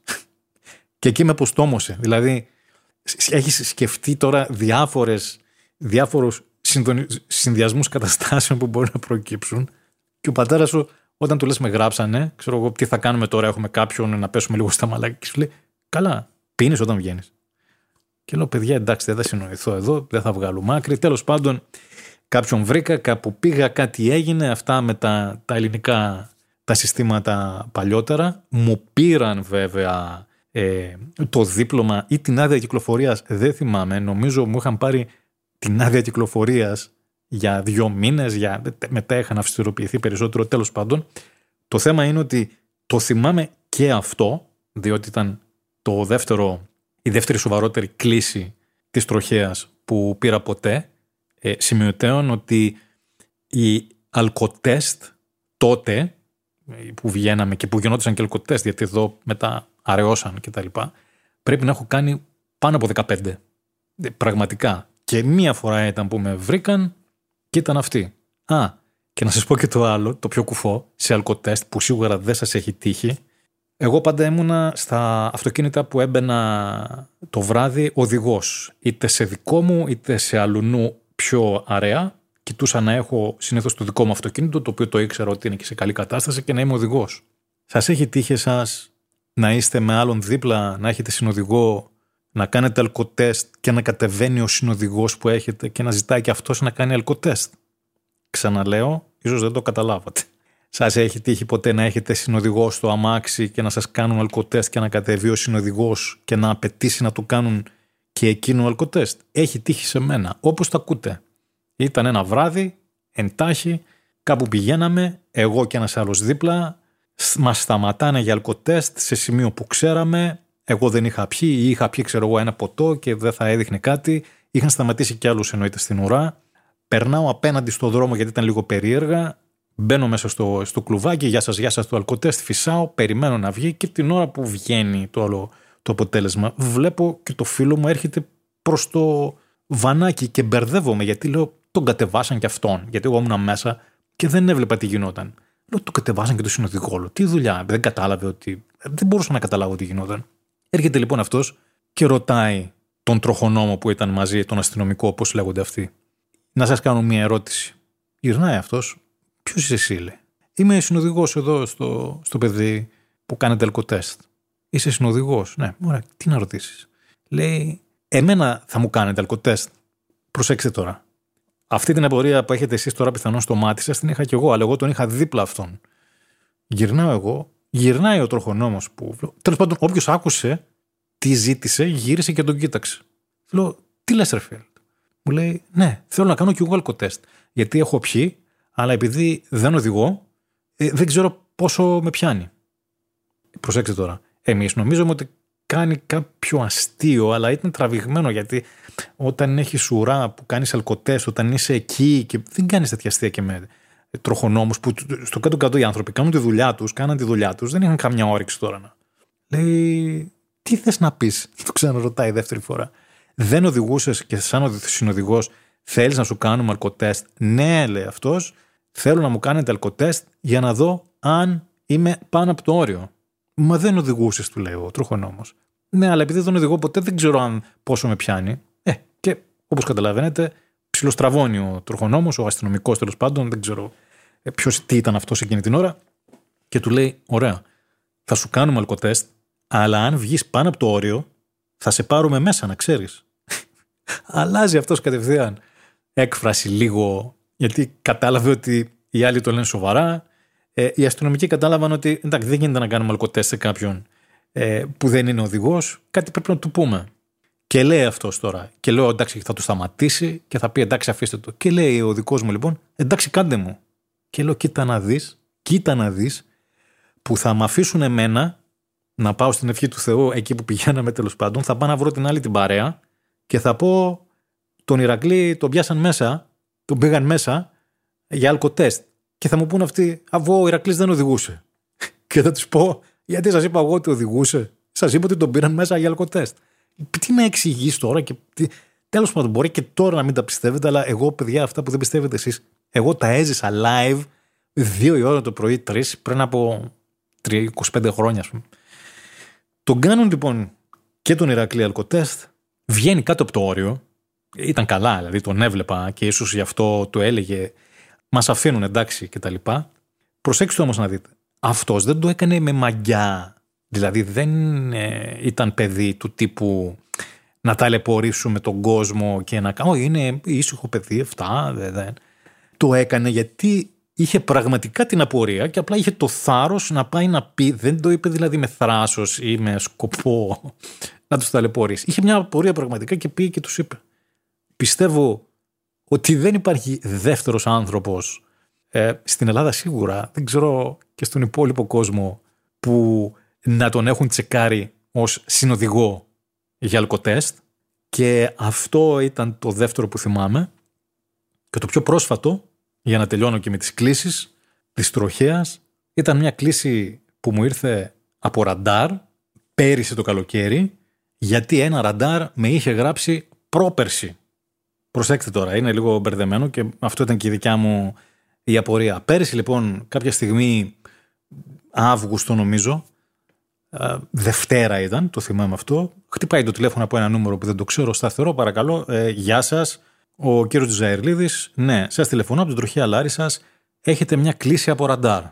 [SPEAKER 1] και εκεί με αποστόμωσε. Δηλαδή, έχεις σκεφτεί τώρα διάφορες, διάφορους συνδυασμούς καταστάσεων που μπορεί να προκύψουν και ο πατέρας σου όταν του λες με γράψανε, ξέρω εγώ τι θα κάνουμε τώρα, έχουμε κάποιον να πέσουμε λίγο στα μαλάκια και σου λέει καλά, πίνεις όταν βγαίνεις. Και λέω παιδιά εντάξει δεν θα συνοηθώ εδώ, δεν θα βγάλω μάκρη. Τέλος πάντων κάποιον βρήκα, κάπου πήγα, κάτι έγινε, αυτά με τα, τα ελληνικά τα συστήματα παλιότερα. Μου πήραν βέβαια ε, το δίπλωμα ή την άδεια κυκλοφορίας, δεν θυμάμαι, νομίζω μου είχαν πάρει την άδεια κυκλοφορίας για δύο μήνες, για... μετά είχαν αυστηροποιηθεί περισσότερο, τέλος πάντων. Το θέμα είναι ότι το θυμάμαι και αυτό, διότι ήταν το δεύτερο, η δεύτερη σοβαρότερη κλίση της τροχέας που πήρα ποτέ ε, σημειωτέων ότι οι αλκοτέστ τότε που βγαίναμε και που γινόντουσαν και αλκοτέστ γιατί εδώ μετά αραιώσαν και τα λοιπά πρέπει να έχω κάνει πάνω από 15 ε, πραγματικά και μία φορά ήταν που με βρήκαν και ήταν αυτή. Α, και να σας πω και το άλλο, το πιο κουφό, σε αλκοτέστ που σίγουρα δεν σας έχει τύχει. Εγώ πάντα ήμουνα στα αυτοκίνητα που έμπαινα το βράδυ οδηγός. Είτε σε δικό μου είτε σε αλουνού πιο αραιά, κοιτούσα να έχω συνήθως το δικό μου αυτοκίνητο, το οποίο το ήξερα ότι είναι και σε καλή κατάσταση και να είμαι οδηγός. Σας έχει τύχει εσάς να είστε με άλλον δίπλα, να έχετε συνοδηγό, να κάνετε αλκοτέστ και να κατεβαίνει ο συνοδηγός που έχετε και να ζητάει και αυτός να κάνει αλκοτέστ. Ξαναλέω, ίσως δεν το καταλάβατε. Σας έχει τύχει ποτέ να έχετε συνοδηγό στο αμάξι και να σας κάνουν αλκοτέστ και να κατεβεί ο συνοδηγός και να απαιτήσει να του κάνουν Και εκείνο ο αλκοτέστ έχει τύχει σε μένα, όπως τα ακούτε. Ήταν ένα βράδυ, εντάχει, κάπου πηγαίναμε, εγώ και ένας άλλος δίπλα, μας σταματάνε για αλκοτέστ σε σημείο που ξέραμε, εγώ δεν είχα πιει ή είχα πιει ξέρω εγώ ένα ποτό και δεν θα έδειχνε κάτι, είχαν σταματήσει κι άλλους εννοείται στην ουρά, περνάω απέναντι στο δρόμο γιατί ήταν λίγο περίεργα, μπαίνω μέσα στο, στο κλουβάκι, γεια σας, γεια σας το αλκοτέστ, φυσάω, περιμένω να βγει και την ώρα που βγαίνει το άλλο το αποτέλεσμα, βλέπω και το φίλο μου έρχεται προς το βανάκι και μπερδεύομαι γιατί λέω τον κατεβάσαν και αυτόν. Γιατί εγώ ήμουν μέσα και δεν έβλεπα τι γινόταν. Λέω το κατεβάσαν και το συνοδηγό. Τι δουλειά. Δεν κατάλαβε ότι. Δεν μπορούσα να καταλάβω τι γινόταν. Έρχεται λοιπόν αυτός και ρωτάει τον τροχονόμο που ήταν μαζί, τον αστυνομικό, όπω λέγονται αυτοί. Να σας κάνω μια ερώτηση. Γυρνάει αυτός. Ποιος είσαι εσύ, λέει. Είμαι συνοδηγός εδώ στο, στο παιδί που κάνει τελκοτέστ. Είσαι συνοδηγός. Ναι, ωραία, τι να ρωτήσεις. Λέει, Εμένα θα μου κάνετε αλκοτέστ. Προσέξτε τώρα. Αυτή την απορία που έχετε εσείς τώρα πιθανόν στο μάτι σας την είχα κι εγώ, αλλά εγώ τον είχα δίπλα αυτόν. Γυρνάω εγώ, γυρνάει ο τροχονόμος που. Τέλος πάντων, όποιος άκουσε τι ζήτησε, γύρισε και τον κοίταξε. Λέω, τι λες, Ρεφέλτ. Μου λέει, Ναι, θέλω να κάνω κι εγώ αλκοτέστ. Γιατί έχω πιει, αλλά επειδή δεν οδηγώ, ε, δεν ξέρω πόσο με πιάνει. Προσέξτε τώρα. Εμείς νομίζουμε ότι κάνει κάποιο αστείο, αλλά ήταν τραβηγμένο γιατί όταν έχεις ουρά που κάνεις αλκοτέ, όταν είσαι εκεί και δεν κάνεις τέτοια αστεία και με τροχονόμους που στο κάτω-κάτω οι άνθρωποι κάνουν τη δουλειά τους, κάναν τη δουλειά τους, δεν είχαν καμιά όρεξη τώρα να. Λέει, τι θες να πεις, το ξαναρωτάει δεύτερη φορά. Δεν οδηγούσες και σαν συνοδηγός θέλεις να σου κάνουμε αλκοτέστ; Ναι, λέει αυτός, θέλω να μου κάνετε αλκοτέστ για να δω αν είμαι πάνω από το όριο. Μα δεν οδηγούσες, του λέει ο τροχονόμος. Ναι, αλλά επειδή δεν οδηγώ ποτέ, δεν ξέρω αν πόσο με πιάνει. Ε, και όπως καταλαβαίνετε, ψιλοστραβώνει ο τροχονόμος, ο αστυνομικός τέλος πάντων, δεν ξέρω ε, ποιος τι ήταν αυτός εκείνη την ώρα. Και του λέει: Ωραία, θα σου κάνουμε αλκοτέστ, αλλά αν βγεις πάνω από το όριο, θα σε πάρουμε μέσα, να ξέρεις. Αλλάζει αυτός κατευθείαν έκφραση λίγο, γιατί κατάλαβε ότι οι άλλοι το λένε σοβαρά. Ε, οι αστυνομικοί κατάλαβαν ότι εντάξει, δεν γίνεται να κάνουμε αλκοτέστ σε κάποιον ε, που δεν είναι οδηγός, κάτι πρέπει να του πούμε. Και λέει αυτός τώρα. Και λέω εντάξει, θα του σταματήσει και θα πει εντάξει, αφήστε το. Και λέει ο δικό μου λοιπόν, εντάξει, κάντε μου. Και λέω, κοίτα να δεις, κοίτα να δεις, που θα με αφήσουν εμένα να πάω στην ευχή του Θεού εκεί που πηγαίναμε τέλος πάντων, θα πάω να βρω την άλλη την παρέα και θα πω τον Ηρακλή τον πιάσαν μέσα, τον πήγαν μέσα για αλκοτέστ. Και θα μου πούν αυτοί, αφού ο Ηρακλής δεν οδηγούσε. και θα τους πω, γιατί σας είπα εγώ ότι οδηγούσε; Σας είπα ότι τον πήραν μέσα για αλκοτέστ. Τι να εξηγείς τώρα και. Τέλος πάντων, μπορεί και τώρα να μην τα πιστεύετε, αλλά εγώ, παιδιά, αυτά που δεν πιστεύετε εσείς, εγώ τα έζησα live δύο η ώρα το πρωί, τρεις, πριν από 25 χρόνια, ας πούμε. Τον κάνουν λοιπόν και τον Ηρακλή Αλκοτέστ, βγαίνει κάτω από το όριο. Ήταν καλά, δηλαδή τον έβλεπα και ίσως γι' αυτό το έλεγε. Μας αφήνουν εντάξει κτλ. Προσέξτε όμως να δείτε αυτός δεν το έκανε με μαγιά. Δηλαδή δεν ε, ήταν παιδί του τύπου να ταλαιπωρήσουμε τον κόσμο και να κάνω. Είναι ήσυχο παιδί, 7, δεν. Το έκανε γιατί είχε πραγματικά την απορία και απλά είχε το θάρρος να πάει να πει. Δεν το είπε δηλαδή με θράσος ή με σκοπό να τους ταλαιπωρήσει. Είχε μια απορία πραγματικά και πήγε και τους είπε. Πιστεύω ότι δεν υπάρχει δεύτερος άνθρωπος ε, στην Ελλάδα σίγουρα, δεν ξέρω και στον υπόλοιπο κόσμο που να τον έχουν τσεκάρει ως συνοδηγό για αλκοτέστ και αυτό ήταν το δεύτερο που θυμάμαι και το πιο πρόσφατο για να τελειώνω και με τις κλήσεις της τροχέας ήταν μια κλήση που μου ήρθε από ραντάρ πέρυσι το καλοκαίρι γιατί ένα ραντάρ με είχε γράψει πρόπερση. Προσέξτε τώρα, είναι λίγο μπερδεμένο και αυτό ήταν και η δικιά μου η απορία. Πέρυσι λοιπόν κάποια στιγμή Αύγουστο νομίζω, Δευτέρα ήταν, το θυμάμαι αυτό. Χτυπάει το τηλέφωνο από ένα νούμερο που δεν το ξέρω, σταθερό, παρακαλώ. Ε, γεια σας, ο κύριος Τζαερλίδης. Ναι, σας τηλεφωνώ από την τροχιά Λάρη σας. Έχετε μια κλίση από ραντάρ.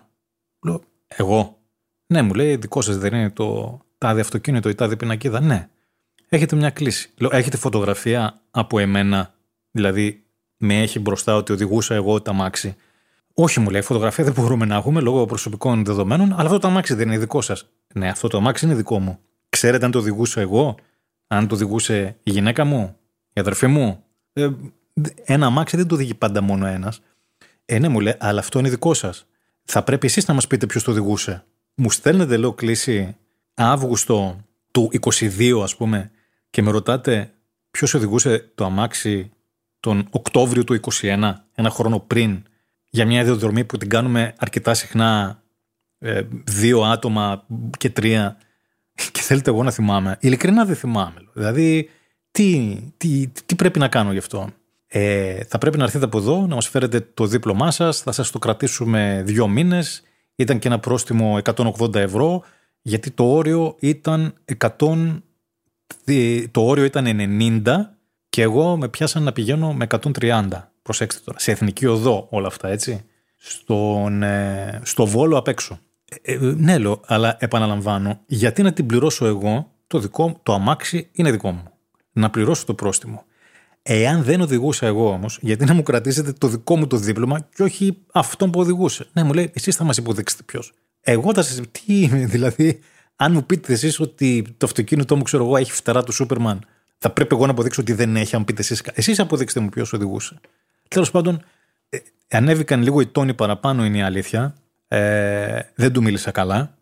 [SPEAKER 1] Λέω, εγώ. Ναι, μου λέει, δικό σας δεν είναι το τάδε αυτοκίνητο ή τάδε πινακίδα. Ναι. Έχετε μια κλίση. Λέω, έχετε φωτογραφία από εμένα. Δηλαδή, με έχει μπροστά ότι οδηγούσα εγώ τα μάξι. Όχι, μου λέει, φωτογραφία δεν μπορούμε να έχουμε λόγω προσωπικών δεδομένων, αλλά αυτό το αμάξι δεν είναι δικό σας. Ναι, αυτό το αμάξι είναι δικό μου. Ξέρετε αν το οδηγούσα εγώ; Αν το οδηγούσε η γυναίκα μου, η αδερφή μου; Ε, ένα αμάξι δεν το οδηγεί πάντα μόνο ένας. Ε, ναι, μου λέει, αλλά αυτό είναι δικό σας. Θα πρέπει εσείς να μας πείτε ποιος το οδηγούσε. Μου στέλνετε, λέω, κλίση Αύγουστο του 22, ας πούμε, και με ρωτάτε ποιος οδηγούσε το αμάξι τον Οκτώβριο του 21, ένα χρόνο πριν, για μια ιδιοδρομή που την κάνουμε αρκετά συχνά, ε, δύο άτομα και τρία, και θέλετε εγώ να θυμάμαι. Ειλικρινά δεν θυμάμαι. Δηλαδή, τι, τι, τι πρέπει να κάνω γι' αυτό; Ε, θα πρέπει να έρθετε από εδώ, να μας φέρετε το δίπλωμά σας, θα σας το κρατήσουμε δύο μήνες. Ήταν και ένα πρόστιμο 180 ευρώ, γιατί το όριο ήταν 100, το όριο ήταν 90 και εγώ με πιάσαν να πηγαίνω με 130. Προσέξτε τώρα, σε εθνική οδό όλα αυτά, έτσι. Στον, ε, στο Βόλο απ' έξω. Ε, ε, ναι, λέω, αλλά επαναλαμβάνω, γιατί να την πληρώσω εγώ, το, δικό, το αμάξι είναι δικό μου. Να πληρώσω το πρόστιμο. Εάν δεν οδηγούσα εγώ όμως, γιατί να μου κρατήσετε το δικό μου το δίπλωμα και όχι αυτόν που οδηγούσε. Ναι, μου λέει, εσείς θα μας υποδείξετε ποιος. Εγώ θα σα. Τι είμαι, δηλαδή, αν μου πείτε εσείς ότι το αυτοκίνητό μου, ξέρω εγώ, έχει φτερά του Σούπερμαν, θα πρέπει εγώ να αποδείξω ότι δεν έχει, αν πείτε εσείς. Εσείς αποδείξτε μου ποιος οδηγούσε. Τέλος πάντων, ε, ανέβηκαν λίγο οι τόνοι παραπάνω, είναι η αλήθεια. Ε, δεν του μίλησα καλά.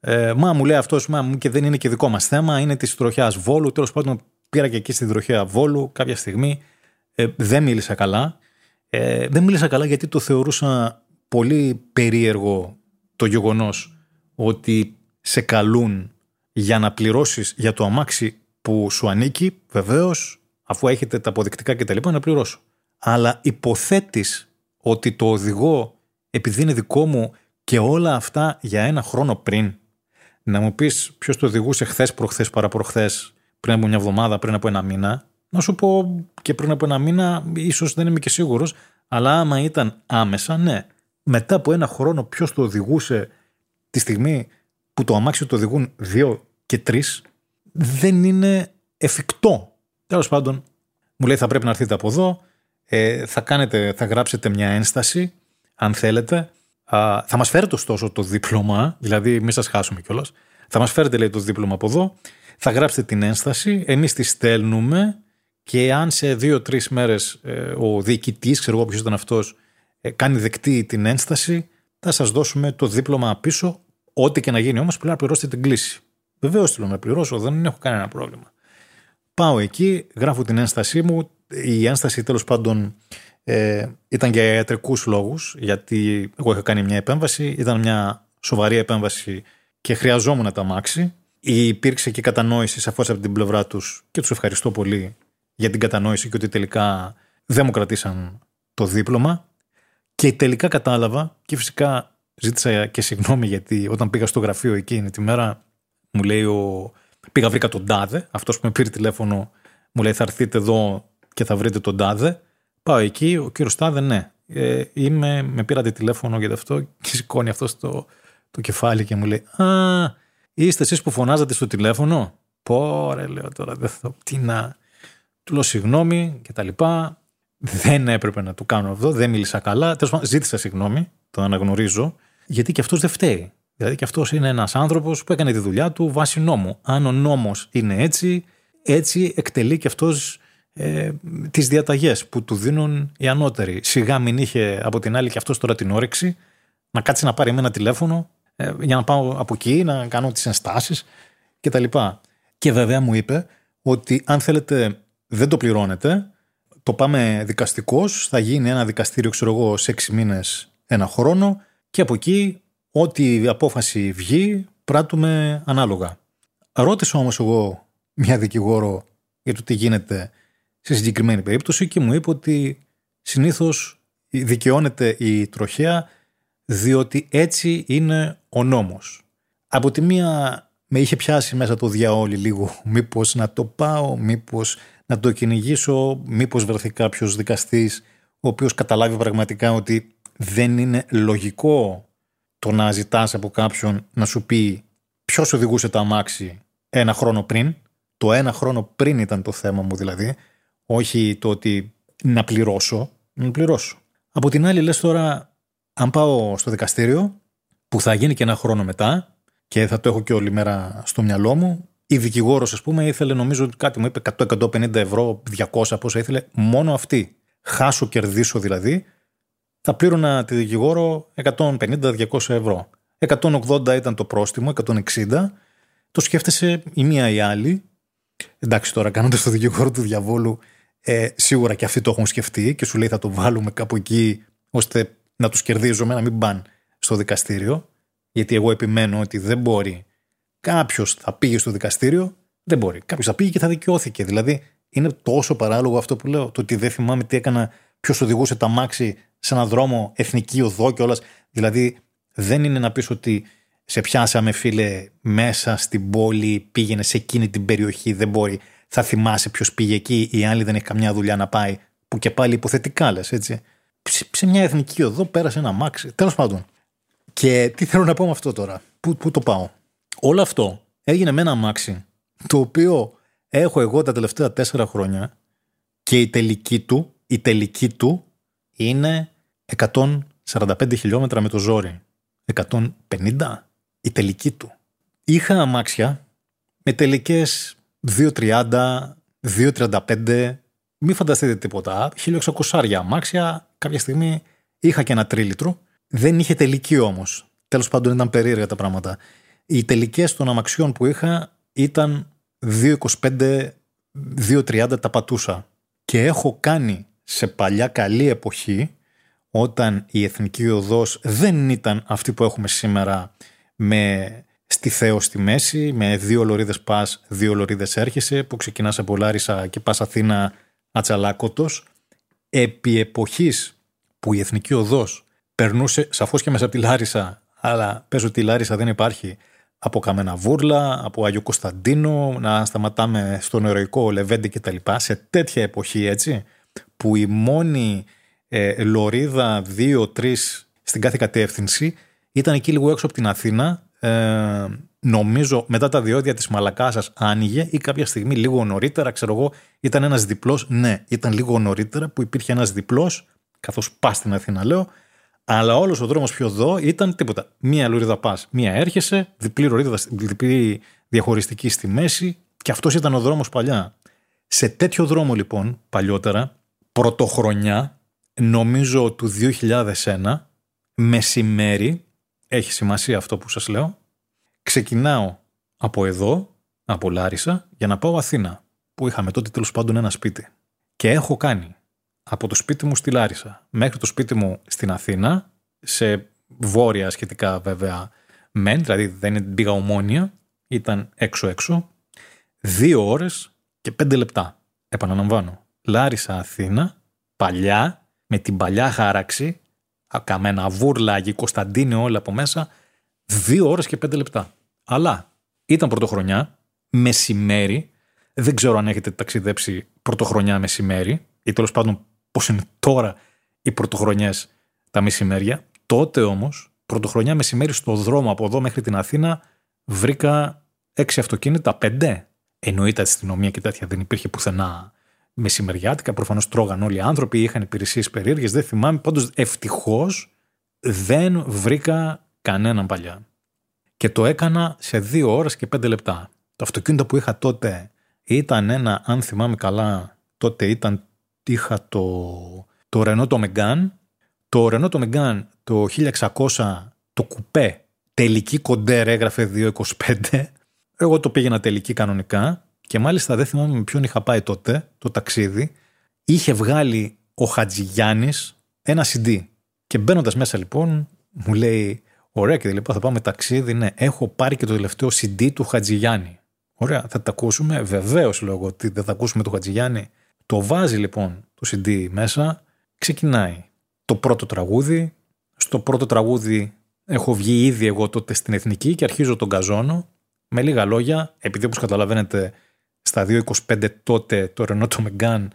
[SPEAKER 1] Ε, μα μου λέει αυτός, μα μου και δεν είναι και δικό μας θέμα, είναι της τροχιάς Βόλου. Τέλος πάντων, πήρα και εκεί στην τροχιά Βόλου κάποια στιγμή. Ε, δεν μίλησα καλά. Ε, δεν μίλησα καλά γιατί το θεωρούσα πολύ περίεργο το γεγονός ότι σε καλούν για να πληρώσεις για το αμάξι που σου ανήκει, βεβαίως, αφού έχετε τα αποδεικτικά κτλ., να πληρώσω. Αλλά υποθέτεις ότι το οδηγώ επειδή είναι δικό μου και όλα αυτά για ένα χρόνο πριν. Να μου πεις ποιος το οδηγούσε χθες, προχθέ, παραπροχθέ, πριν από μια εβδομάδα, πριν από ένα μήνα. Να σου πω και πριν από ένα μήνα, ίσως δεν είμαι και σίγουρος, αλλά άμα ήταν άμεσα, ναι. Μετά από ένα χρόνο, ποιος το οδηγούσε τη στιγμή που το αμάξι το οδηγούν δύο και τρεις, δεν είναι εφικτό. Τέλος πάντων, μου λέει θα πρέπει να έρθετε από εδώ, ε, θα, κάνετε, θα γράψετε μια ένσταση αν θέλετε. Α, θα μας φέρετε ωστόσο το δίπλωμα, δηλαδή μην σας χάσουμε κιόλας. Θα μας φέρετε λέει το δίπλωμα από εδώ, θα γράψετε την ένσταση, εμείς τη στέλνουμε και αν σε δύο-τρεις μέρες ε, ο διοικητής, ξέρω εγώ ποιος ήταν αυτός, ε, κάνει δεκτή την ένσταση, θα σας δώσουμε το δίπλωμα πίσω. Ό,τι και να γίνει όμως, πρέπει να πληρώσετε την κλίση. Βεβαίως θέλω να πληρώσω, δεν έχω κανένα πρόβλημα. Πάω εκεί, γράφω την ένστασή μου. Η ένσταση τέλος πάντων ε, ήταν για ιατρικούς λόγους, γιατί εγώ είχα κάνει μια επέμβαση, ήταν μια σοβαρή επέμβαση και χρειαζόμουν τα μάξι. Υπήρξε και κατανόηση σαφώς από την πλευρά τους και τους ευχαριστώ πολύ για την κατανόηση και ότι τελικά δεν μου κρατήσαν το δίπλωμα. Και τελικά κατάλαβα και φυσικά ζήτησα και συγγνώμη γιατί όταν πήγα στο γραφείο εκείνη τη μέρα μου λέει ο... πήγα βρήκα τον Τάδε, αυτός που με πήρε τηλέφωνο μου λέει θα έρθείτε εδώ και θα βρείτε τον Τάδε Πάω εκεί, ο κύριος Στάδε, ναι. Ε, είμαι, με πήρατε τηλέφωνο για αυτό και σηκώνει αυτός το, το κεφάλι και μου λέει Α, είστε εσείς που φωνάζατε στο τηλέφωνο; Πόρε, λέω τώρα, δεν θα. Τι να. Του λέω συγγνώμη και τα λοιπά. Δεν έπρεπε να το κάνω αυτό, δεν μίλησα καλά. Τέλος πάντων, ζήτησα συγγνώμη, το αναγνωρίζω, γιατί και αυτός δεν φταίει. Δηλαδή και αυτός είναι ένας άνθρωπος που έκανε τη δουλειά του βάσει νόμου. Αν ο νόμος είναι έτσι, έτσι εκτελεί και αυτός ε, τις διαταγές που του δίνουν οι ανώτεροι. Σιγά μην είχε από την άλλη και αυτός τώρα την όρεξη να κάτσει να πάρει με ένα τηλέφωνο ε, για να πάω από εκεί, να κάνω τις ενστάσεις κτλ. Και βέβαια μου είπε ότι αν θέλετε δεν το πληρώνετε, το πάμε δικαστικό, θα γίνει ένα δικαστήριο, ξέρω εγώ, σε έξι μήνες, ένα χρόνο και από εκεί ό,τι απόφαση βγει πράττουμε ανάλογα. Ρώτησα όμως εγώ μια δικηγόρο για το τι γίνεται σε συγκεκριμένη περίπτωση και μου είπε ότι συνήθως δικαιώνεται η τροχέα διότι έτσι είναι ο νόμος. Από τη μία με είχε πιάσει μέσα το διαόλι λίγο μήπως να το πάω, μήπως να το κυνηγήσω, μήπως βρεθεί κάποιος δικαστής ο οποίος καταλάβει πραγματικά ότι δεν είναι λογικό το να ζητάς από κάποιον να σου πει ποιος οδηγούσε το αμάξι ένα χρόνο πριν. Το ένα χρόνο πριν ήταν το θέμα μου δηλαδή όχι το ότι να πληρώσω, να πληρώσω. Από την άλλη λες τώρα, αν πάω στο δικαστήριο, που θα γίνει και ένα χρόνο μετά και θα το έχω και όλη μέρα στο μυαλό μου, Η δικηγόρος, ας πούμε, ήθελε νομίζω κάτι μου είπε 100-150 ευρώ, 200 πόσα ήθελε, μόνο αυτή. Χάσω, κερδίσω δηλαδή, θα πλήρωνα τη δικηγόρο 150-200 ευρώ. 180 ήταν το πρόστιμο, 160. Το σκέφτεσαι η μία ή η άλλη. Εντάξει, τώρα κάνοντας το δικηγόρο του διαβόλου, ε, σίγουρα και αυτοί το έχουν σκεφτεί και σου λέει θα το βάλουμε κάπου εκεί ώστε να τους κερδίζουμε, να μην πάνε στο δικαστήριο. Γιατί εγώ επιμένω ότι δεν μπορεί κάποιος θα πήγε στο δικαστήριο, δεν μπορεί. Κάποιος θα πήγε και θα δικαιώθηκε. Δηλαδή, είναι τόσο παράλογο αυτό που λέω. Το ότι δεν θυμάμαι τι έκανα, ποιος οδηγούσε τα μάξι σε έναν δρόμο, εθνική οδό κιόλας. Δηλαδή, δεν είναι να πεις ότι σε πιάσαμε, φίλε, μέσα στην πόλη, πήγαινε σε εκείνη την περιοχή, δεν μπορεί. Θα θυμάσαι ποιος πήγε εκεί, η άλλη δεν έχει καμιά δουλειά να πάει, που και πάλι υποθετικά λες, έτσι. Σε μια εθνική οδό πέρασε ένα μάξι. Τέλος πάντων. Και τι θέλω να πω με αυτό τώρα, πού, πού το πάω. Όλο αυτό έγινε με ένα μάξι, το οποίο έχω εγώ τα τελευταία τέσσερα χρόνια και η τελική του, η τελική του είναι 145 χιλιόμετρα με το ζόρι. 150 η τελική του. Είχα αμάξια με τελικές 2.30, 2.35, μη φανταστείτε τίποτα. 1.600 αμάξια, κάποια στιγμή είχα και ένα τρίλιτρο. Δεν είχε τελική όμως. Τέλος πάντων ήταν περίεργα τα πράγματα. Οι τελικές των αμαξιών που είχα ήταν 2.25, 2.30 τα πατούσα. Και έχω κάνει σε παλιά καλή εποχή όταν η εθνική οδός δεν ήταν αυτή που έχουμε σήμερα με στη Θέο στη μέση, με δύο λωρίδες πας, δύο λωρίδες έρχεσαι, που ξεκινάς από Λάρισα και πας Αθήνα ατσαλάκωτος. Επί εποχής που η εθνική οδός περνούσε σαφώς και μέσα από τη Λάρισα, αλλά πες ότι η Λάρισα δεν υπάρχει, από Καμένα Βούρλα, από Άγιο Κωνσταντίνο, να σταματάμε στον ερωικό Λεβέντη κτλ. Σε τέτοια εποχή έτσι, που η μόνη ε, λωρίδα 2-3 στην κάθε κατεύθυνση. Ήταν εκεί λίγο έξω από την Αθήνα. Ε, νομίζω μετά τα διόδια της Μαλακάσας άνοιγε ή κάποια στιγμή λίγο νωρίτερα, ξέρω εγώ, ήταν ένας διπλός. Ναι, ήταν λίγο νωρίτερα που υπήρχε ένας διπλός, καθώς πας στην Αθήνα λέω, αλλά όλος ο δρόμος πιο εδώ ήταν τίποτα. Μία λωρίδα πας, μία έρχεσαι, διπλή λωρίδα, διπλή διαχωριστική στη μέση και αυτός ήταν ο δρόμος παλιά. Σε τέτοιο δρόμο λοιπόν, παλιότερα, πρωτοχρονιά, νομίζω του 2001, μεσημέρι, έχει σημασία αυτό που σας λέω, ξεκινάω από εδώ, από Λάρισα, για να πάω Αθήνα, που είχαμε τότε τέλος πάντων ένα σπίτι. Και έχω κάνει από το σπίτι μου στη Λάρισα μέχρι το σπίτι μου στην Αθήνα, σε βόρεια σχετικά βέβαια μεν, δηλαδή δεν πήγα ομόνια, ήταν έξω-έξω, δύο ώρες και πέντε λεπτά. Επαναλαμβάνω. Λάρισα Αθήνα, παλιά, με την παλιά χάραξη, καμένα βούρλα, Αγί Κωνσταντίνε όλα από μέσα, δύο ώρες και πέντε λεπτά. Αλλά ήταν πρωτοχρονιά, μεσημέρι, δεν ξέρω αν έχετε ταξιδέψει πρωτοχρονιά μεσημέρι, ή τέλος πάντων πώς είναι τώρα οι πρωτοχρονιές τα μεσημέρια. Τότε όμως, πρωτοχρονιά μεσημέρι στο δρόμο από εδώ μέχρι την Αθήνα, βρήκα έξι αυτοκίνητα, πέντε. Εννοείται αστυνομία και τέτοια δεν υπήρχε πουθενά μεσημεριάτικα. Προφανώς τρώγαν όλοι οι άνθρωποι, είχαν υπηρεσίες περίεργες, δεν θυμάμαι. Πάντως ευτυχώς δεν βρήκα κανέναν παλιά. Και το έκανα σε δύο ώρες και πέντε λεπτά. Το αυτοκίνητο που είχα τότε ήταν ένα, αν θυμάμαι καλά, τότε ήταν, είχα το, το Renault το Megane. Το Renault το Megane το 1600, το κουπέ, τελική κοντέρ έγραφε 225. Εγώ το πήγαινα τελική κανονικά και μάλιστα δεν θυμάμαι με ποιον είχα πάει τότε το ταξίδι. Είχε βγάλει ο Χατζηγιάννης ένα CD. Και μπαίνοντας μέσα λοιπόν, μου λέει: Ωραία, και λοιπόν θα πάμε ταξίδι. Ναι, έχω πάρει και το τελευταίο CD του Χατζηγιάννη. Ωραία, θα τα ακούσουμε. Βεβαίως λέω εγώ ότι δεν θα ακούσουμε το Χατζηγιάννη. Το βάζει λοιπόν το CD μέσα, ξεκινάει το πρώτο τραγούδι. Στο πρώτο τραγούδι έχω βγει ήδη εγώ τότε στην εθνική και αρχίζω τον καζόνο. Με λίγα λόγια, επειδή όπως καταλαβαίνετε στα 2.25 τότε το Renault το Megane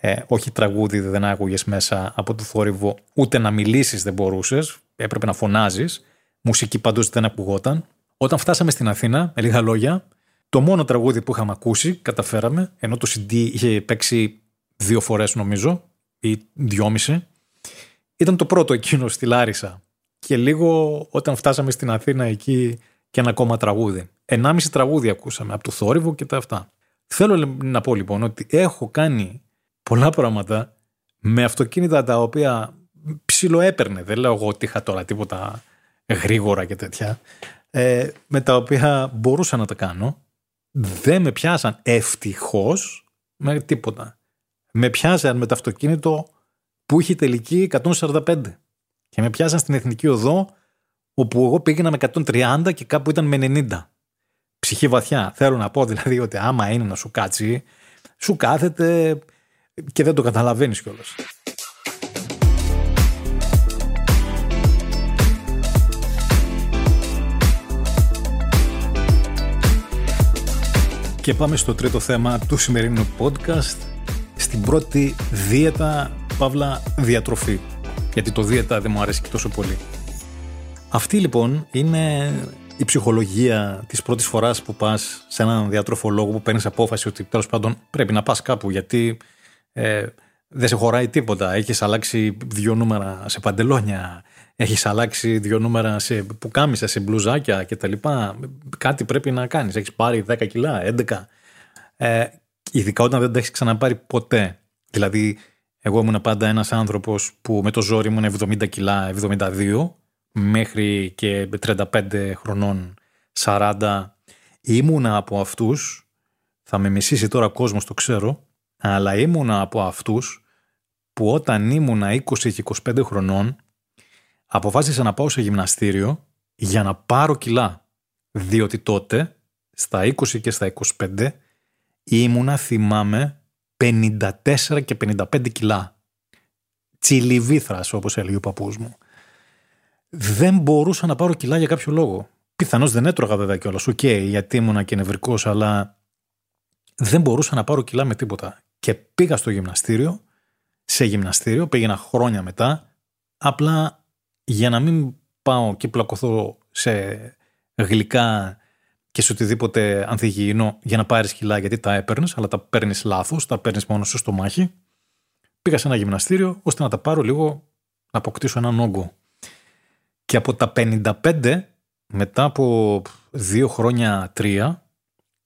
[SPEAKER 1] ε, όχι τραγούδι δεν άκουγες μέσα από το θόρυβο, ούτε να μιλήσεις δεν μπορούσες, έπρεπε να φωνάζεις. Μουσική παντού δεν ακουγόταν. Όταν φτάσαμε στην Αθήνα, με λίγα λόγια, το μόνο τραγούδι που είχαμε ακούσει, καταφέραμε, ενώ το CD είχε παίξει δύο φορές νομίζω, ή δυόμιση, ήταν το πρώτο εκείνο στη Λάρισα. Και λίγο όταν φτάσαμε στην Αθήνα εκεί και ένα ακόμα τραγούδι. Ενάμιση τραγούδι ακούσαμε από το θόρυβο και τα αυτά. Θέλω να πω λοιπόν ότι έχω κάνει πολλά πράγματα με αυτοκίνητα τα οποία ψιλοέπαιρνε. Δεν λέω εγώ ότι είχα τώρα τίποτα γρήγορα και τέτοια. Ε, με τα οποία μπορούσα να τα κάνω. Δεν με πιάσαν ευτυχώς με τίποτα. Με πιάσαν με το αυτοκίνητο που είχε τελική 145. Και με πιάσαν στην Εθνική Οδό όπου εγώ πήγαινα με 130 και κάπου ήταν με 90. Ψυχή βαθιά. Θέλω να πω δηλαδή ότι άμα είναι να σου κάτσει, σου κάθεται και δεν το καταλαβαίνεις κιόλας. Και πάμε στο τρίτο θέμα του σημερινού podcast, στην πρώτη δίαιτα, παύλα διατροφή. Γιατί το δίαιτα δεν μου αρέσει και τόσο πολύ. Αυτή λοιπόν είναι η ψυχολογία της πρώτης φοράς που πας σε έναν διατροφολόγο που παίρνεις απόφαση ότι τέλος πάντων πρέπει να πας κάπου γιατί ε, δεν σε χωράει τίποτα. Έχεις αλλάξει δύο νούμερα σε παντελόνια, έχεις αλλάξει δύο νούμερα σε πουκάμισα, σε μπλουζάκια κτλ. Κάτι πρέπει να κάνεις. Έχεις πάρει 10 κιλά, 11. Ε, ειδικά όταν δεν τα έχεις ξαναπάρει ποτέ. Δηλαδή, εγώ ήμουν πάντα ένας άνθρωπος που με το ζόρι ήμουν 70 κιλά, 72 μέχρι και 35 χρονών 40 ήμουνα από αυτούς θα με μισήσει τώρα ο κόσμος το ξέρω αλλά ήμουνα από αυτούς που όταν ήμουνα 20 και 25 χρονών αποφάσισα να πάω σε γυμναστήριο για να πάρω κιλά. Διότι τότε στα 20 και στα 25 ήμουνα θυμάμαι 54 και 55 κιλά. Τσιλιβήθρας όπως έλεγε ο παππούς μου δεν μπορούσα να πάρω κιλά για κάποιο λόγο. Πιθανώς δεν έτρωγα βέβαια κιόλας. OK, okay, γιατί ήμουνα και νευρικός, αλλά δεν μπορούσα να πάρω κιλά με τίποτα. Και πήγα στο γυμναστήριο, σε γυμναστήριο, πήγαινα χρόνια μετά, απλά για να μην πάω και πλακωθώ σε γλυκά και σε οτιδήποτε ανθυγιεινό για να πάρεις κιλά γιατί τα έπαιρνες, αλλά τα παίρνεις λάθος, τα παίρνεις μόνο στο στομάχι. Πήγα σε ένα γυμναστήριο ώστε να τα πάρω λίγο να αποκτήσω έναν όγκο. Και από τα 55, μετά από δύο χρόνια, τρία,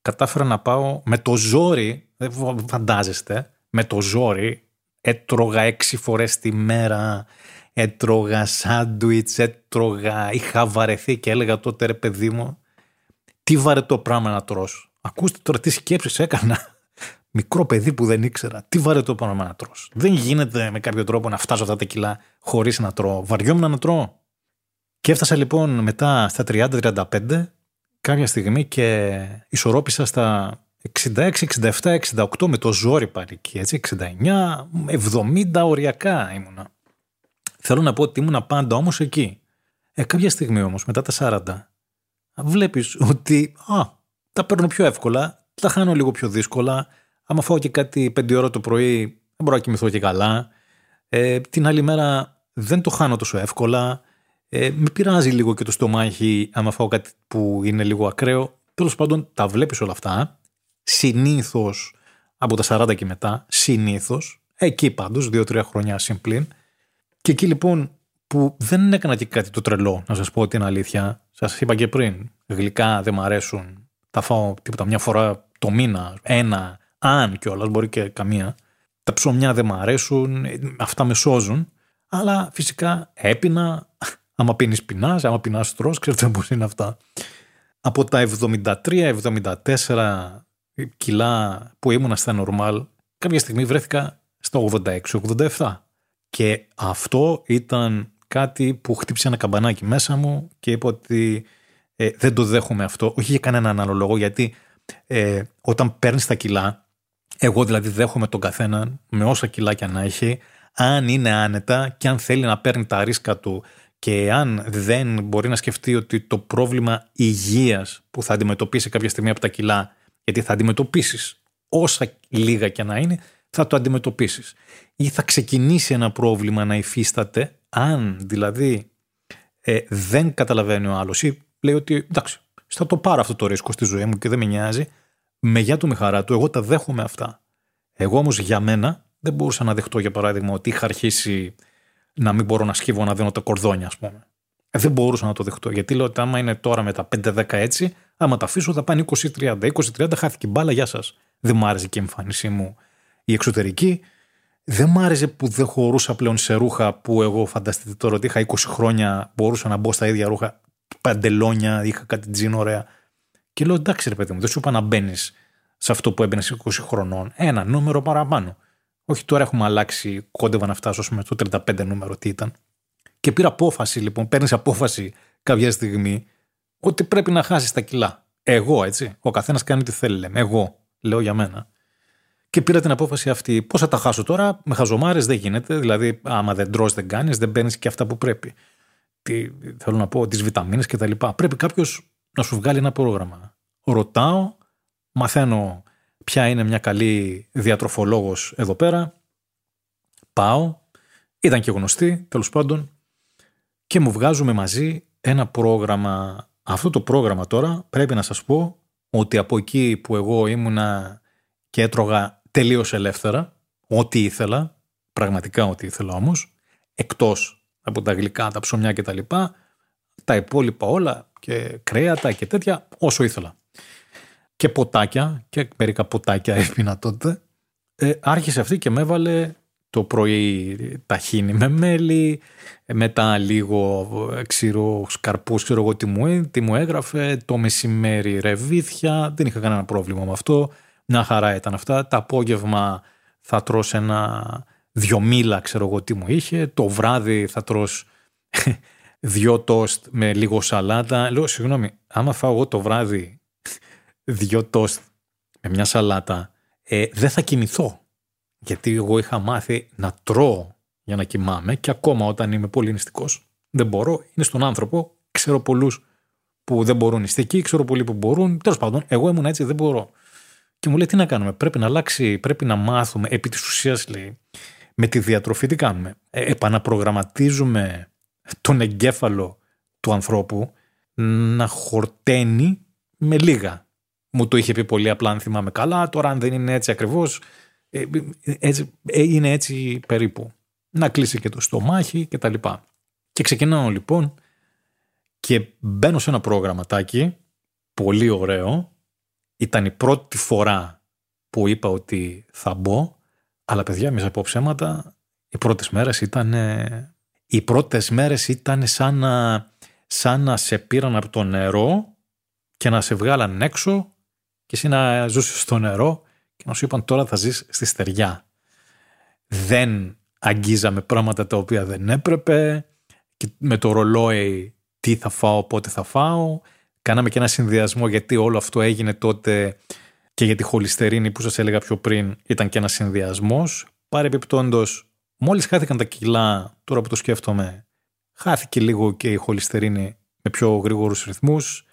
[SPEAKER 1] κατάφερα να πάω με το ζόρι, δεν φαντάζεστε, με το ζόρι, έτρωγα έξι φορές τη μέρα, έτρωγα σάντουιτς, έτρωγα, είχα βαρεθεί και έλεγα τότε ρε παιδί μου, τι βαρετό πράγμα να τρως. Ακούστε τώρα τι σκέψεις έκανα. Μικρό παιδί που δεν ήξερα. Τι βαρετό πράγμα να τρως. Δεν γίνεται με κάποιο τρόπο να φτάσω αυτά τα κιλά χωρίς να τρώω. Βαριόμουν να τρώω. Και έφτασα λοιπόν μετά στα 30-35 κάποια στιγμή και ισορρόπησα στα 66, 67, 68 με το ζόρι πάλι εκεί, έτσι, 69, 70 οριακά ήμουνα. Θέλω να πω ότι ήμουνα πάντα όμως εκεί. Ε, κάποια στιγμή όμως, μετά τα 40, βλέπεις ότι α, τα παίρνω πιο εύκολα, τα χάνω λίγο πιο δύσκολα, άμα φάω και κάτι 5 ώρα το πρωί, δεν μπορώ να κοιμηθώ και καλά. Ε, την άλλη μέρα δεν το χάνω τόσο εύκολα. Ε, με πειράζει λίγο και το στομάχι άμα φάω κάτι που είναι λίγο ακραίο. Τέλος πάντων, τα βλέπεις όλα αυτά. Συνήθως από τα 40 και μετά, συνήθως, εκεί πάντως, 2-3 χρόνια συμπλήν. Και εκεί λοιπόν που δεν έκανα και κάτι το τρελό, να σας πω την αλήθεια. Σας είπα και πριν, γλυκά δεν μ' αρέσουν. Τα φάω τίποτα μια φορά το μήνα, ένα, αν κιόλας, μπορεί και καμία. Τα ψωμιά δεν μ' αρέσουν, αυτά με σώζουν. Αλλά φυσικά έπινα, Άμα πίνεις πεινάς, άμα πεινάς τρώ, ξέρετε πώ είναι αυτά. Από τα 73-74 κιλά που ήμουνα στα normal, κάποια στιγμή βρέθηκα στα 86-87. Και αυτό ήταν κάτι που χτύπησε ένα καμπανάκι μέσα μου και είπα ότι ε, δεν το δέχομαι αυτό. Όχι για κανέναν άλλο λόγο, γιατί ε, όταν παίρνεις τα κιλά, εγώ δηλαδή δέχομαι τον καθέναν με όσα κιλάκια να έχει, αν είναι άνετα και αν θέλει να παίρνει τα ρίσκα του και αν δεν μπορεί να σκεφτεί ότι το πρόβλημα υγείας που θα αντιμετωπίσει κάποια στιγμή από τα κιλά, γιατί θα αντιμετωπίσεις όσα λίγα και να είναι, θα το αντιμετωπίσεις. Ή θα ξεκινήσει ένα πρόβλημα να υφίσταται, αν δηλαδή ε, δεν καταλαβαίνει ο άλλος ή λέει ότι εντάξει, θα το πάρω αυτό το ρίσκο στη ζωή μου και δεν με νοιάζει, με γεια του με χαρά του, εγώ τα δέχομαι αυτά. Εγώ όμως για μένα δεν μπορούσα να δεχτώ για παράδειγμα ότι είχα αρχίσει να μην μπορώ να σκύβω να δίνω τα κορδόνια, ας πούμε. Ε, δεν μπορούσα να το δεχτώ. Γιατί λέω ότι άμα είναι τώρα με τα 5-10 έτσι, άμα τα αφήσω θα πάνε 20-30. 20-30 χάθηκε η μπάλα, γεια σας. Δεν μου άρεσε και η εμφάνισή μου η εξωτερική. Δεν μου άρεσε που δεν χωρούσα πλέον σε ρούχα που εγώ φανταστείτε τώρα ότι είχα 20 χρόνια, μπορούσα να μπω στα ίδια ρούχα, παντελόνια, είχα κάτι τζιν ωραία. Και λέω εντάξει ρε παιδί μου, δεν σου είπα να μπαίνεις σε αυτό που έμπαινες 20 χρονών. Ένα νούμερο παραπάνω. Όχι τώρα έχουμε αλλάξει, κόντευα να φτάσω με το 35 νούμερο τι ήταν. Και πήρα απόφαση λοιπόν, παίρνεις απόφαση κάποια στιγμή ότι πρέπει να χάσεις τα κιλά. Εγώ έτσι. Ο καθένας κάνει τι θέλει, λέμε. Εγώ λέω για μένα. Και πήρα την απόφαση αυτή. Πώς θα τα χάσω τώρα, με χαζομάρες δεν γίνεται. Δηλαδή, άμα δεν τρώ, δεν κάνεις, δεν παίρνεις και αυτά που πρέπει. Τι, θέλω να πω, τις βιταμίνες κτλ. Πρέπει κάποιος να σου βγάλει ένα πρόγραμμα. Ρωτάω, μαθαίνω ποια είναι μια καλή διατροφολόγος εδώ πέρα. Πάω, ήταν και γνωστή τέλος πάντων και μου βγάζουμε μαζί ένα πρόγραμμα. Αυτό το πρόγραμμα τώρα πρέπει να σας πω ότι από εκεί που εγώ ήμουνα και έτρωγα τελείως ελεύθερα, ό,τι ήθελα, πραγματικά ό,τι ήθελα όμως, εκτός από τα γλυκά, τα ψωμιά και τα λοιπά, τα υπόλοιπα όλα και κρέατα και τέτοια, όσο ήθελα. Και ποτάκια, και μερικά ποτάκια έπινα τότε, ε, άρχισε αυτή και με έβαλε το πρωί ταχίνι με μέλι, μετά λίγο ξηρό σκαρπούς, ξέρω εγώ τι μου, τι μου έγραφε, το μεσημέρι ρεβίθια, δεν είχα κανένα πρόβλημα με αυτό, μια χαρά ήταν αυτά, τα απόγευμα θα τρως ένα δυο μήλα, ξέρω εγώ τι μου είχε, το βράδυ θα τρως δυο τόστ με λίγο σαλάτα. Λέω, συγγνώμη, άμα φάω εγώ το βράδυ δυο τόστ με μια σαλάτα, ε, δεν θα κοιμηθώ. Γιατί εγώ είχα μάθει να τρώω για να κοιμάμαι και ακόμα όταν είμαι πολύ νηστικός δεν μπορώ. Είναι στον άνθρωπο. Ξέρω πολλούς που δεν μπορούν νηστικοί, ξέρω πολλοί που μπορούν. Τέλος πάντων, εγώ ήμουν έτσι, δεν μπορώ. Και μου λέει τι να κάνουμε, πρέπει να αλλάξει, πρέπει να μάθουμε. Επί της ουσίας λέει, με τη διατροφή τι κάνουμε. Ε, επαναπρογραμματίζουμε τον εγκέφαλο του ανθρώπου να χορταίνει με λίγα. Μου το είχε πει πολύ απλά αν θυμάμαι καλά, τώρα αν δεν είναι έτσι ακριβώς, ε, έτσι, ε, είναι έτσι περίπου. Να κλείσει και το στομάχι και τα λοιπά. Και ξεκινάω λοιπόν και μπαίνω σε ένα προγραμματάκι, πολύ ωραίο. Ήταν η πρώτη φορά που είπα ότι θα μπω, αλλά παιδιά, μη πω ψέματα, οι πρώτες μέρες ήταν οι πρώτες μέρες ήταν σαν να, σαν να σε πήραν από το νερό και να σε βγάλαν έξω και εσύ να ζούσες στο νερό και να σου είπαν τώρα θα ζεις στη στεριά. Δεν αγγίζαμε πράγματα τα οποία δεν έπρεπε και με το ρολόι τι θα φάω, πότε θα φάω. Κάναμε και ένα συνδυασμό γιατί όλο αυτό έγινε τότε και για τη χολυστερίνη που σας έλεγα πιο πριν ήταν και ένα συνδυασμός. Παρεπιπτόντως Μόλις χάθηκαν τα κιλά, τώρα που το σκέφτομαι, χάθηκε λίγο και η χολυστερίνη με πιο γρήγορους ρυθμούς.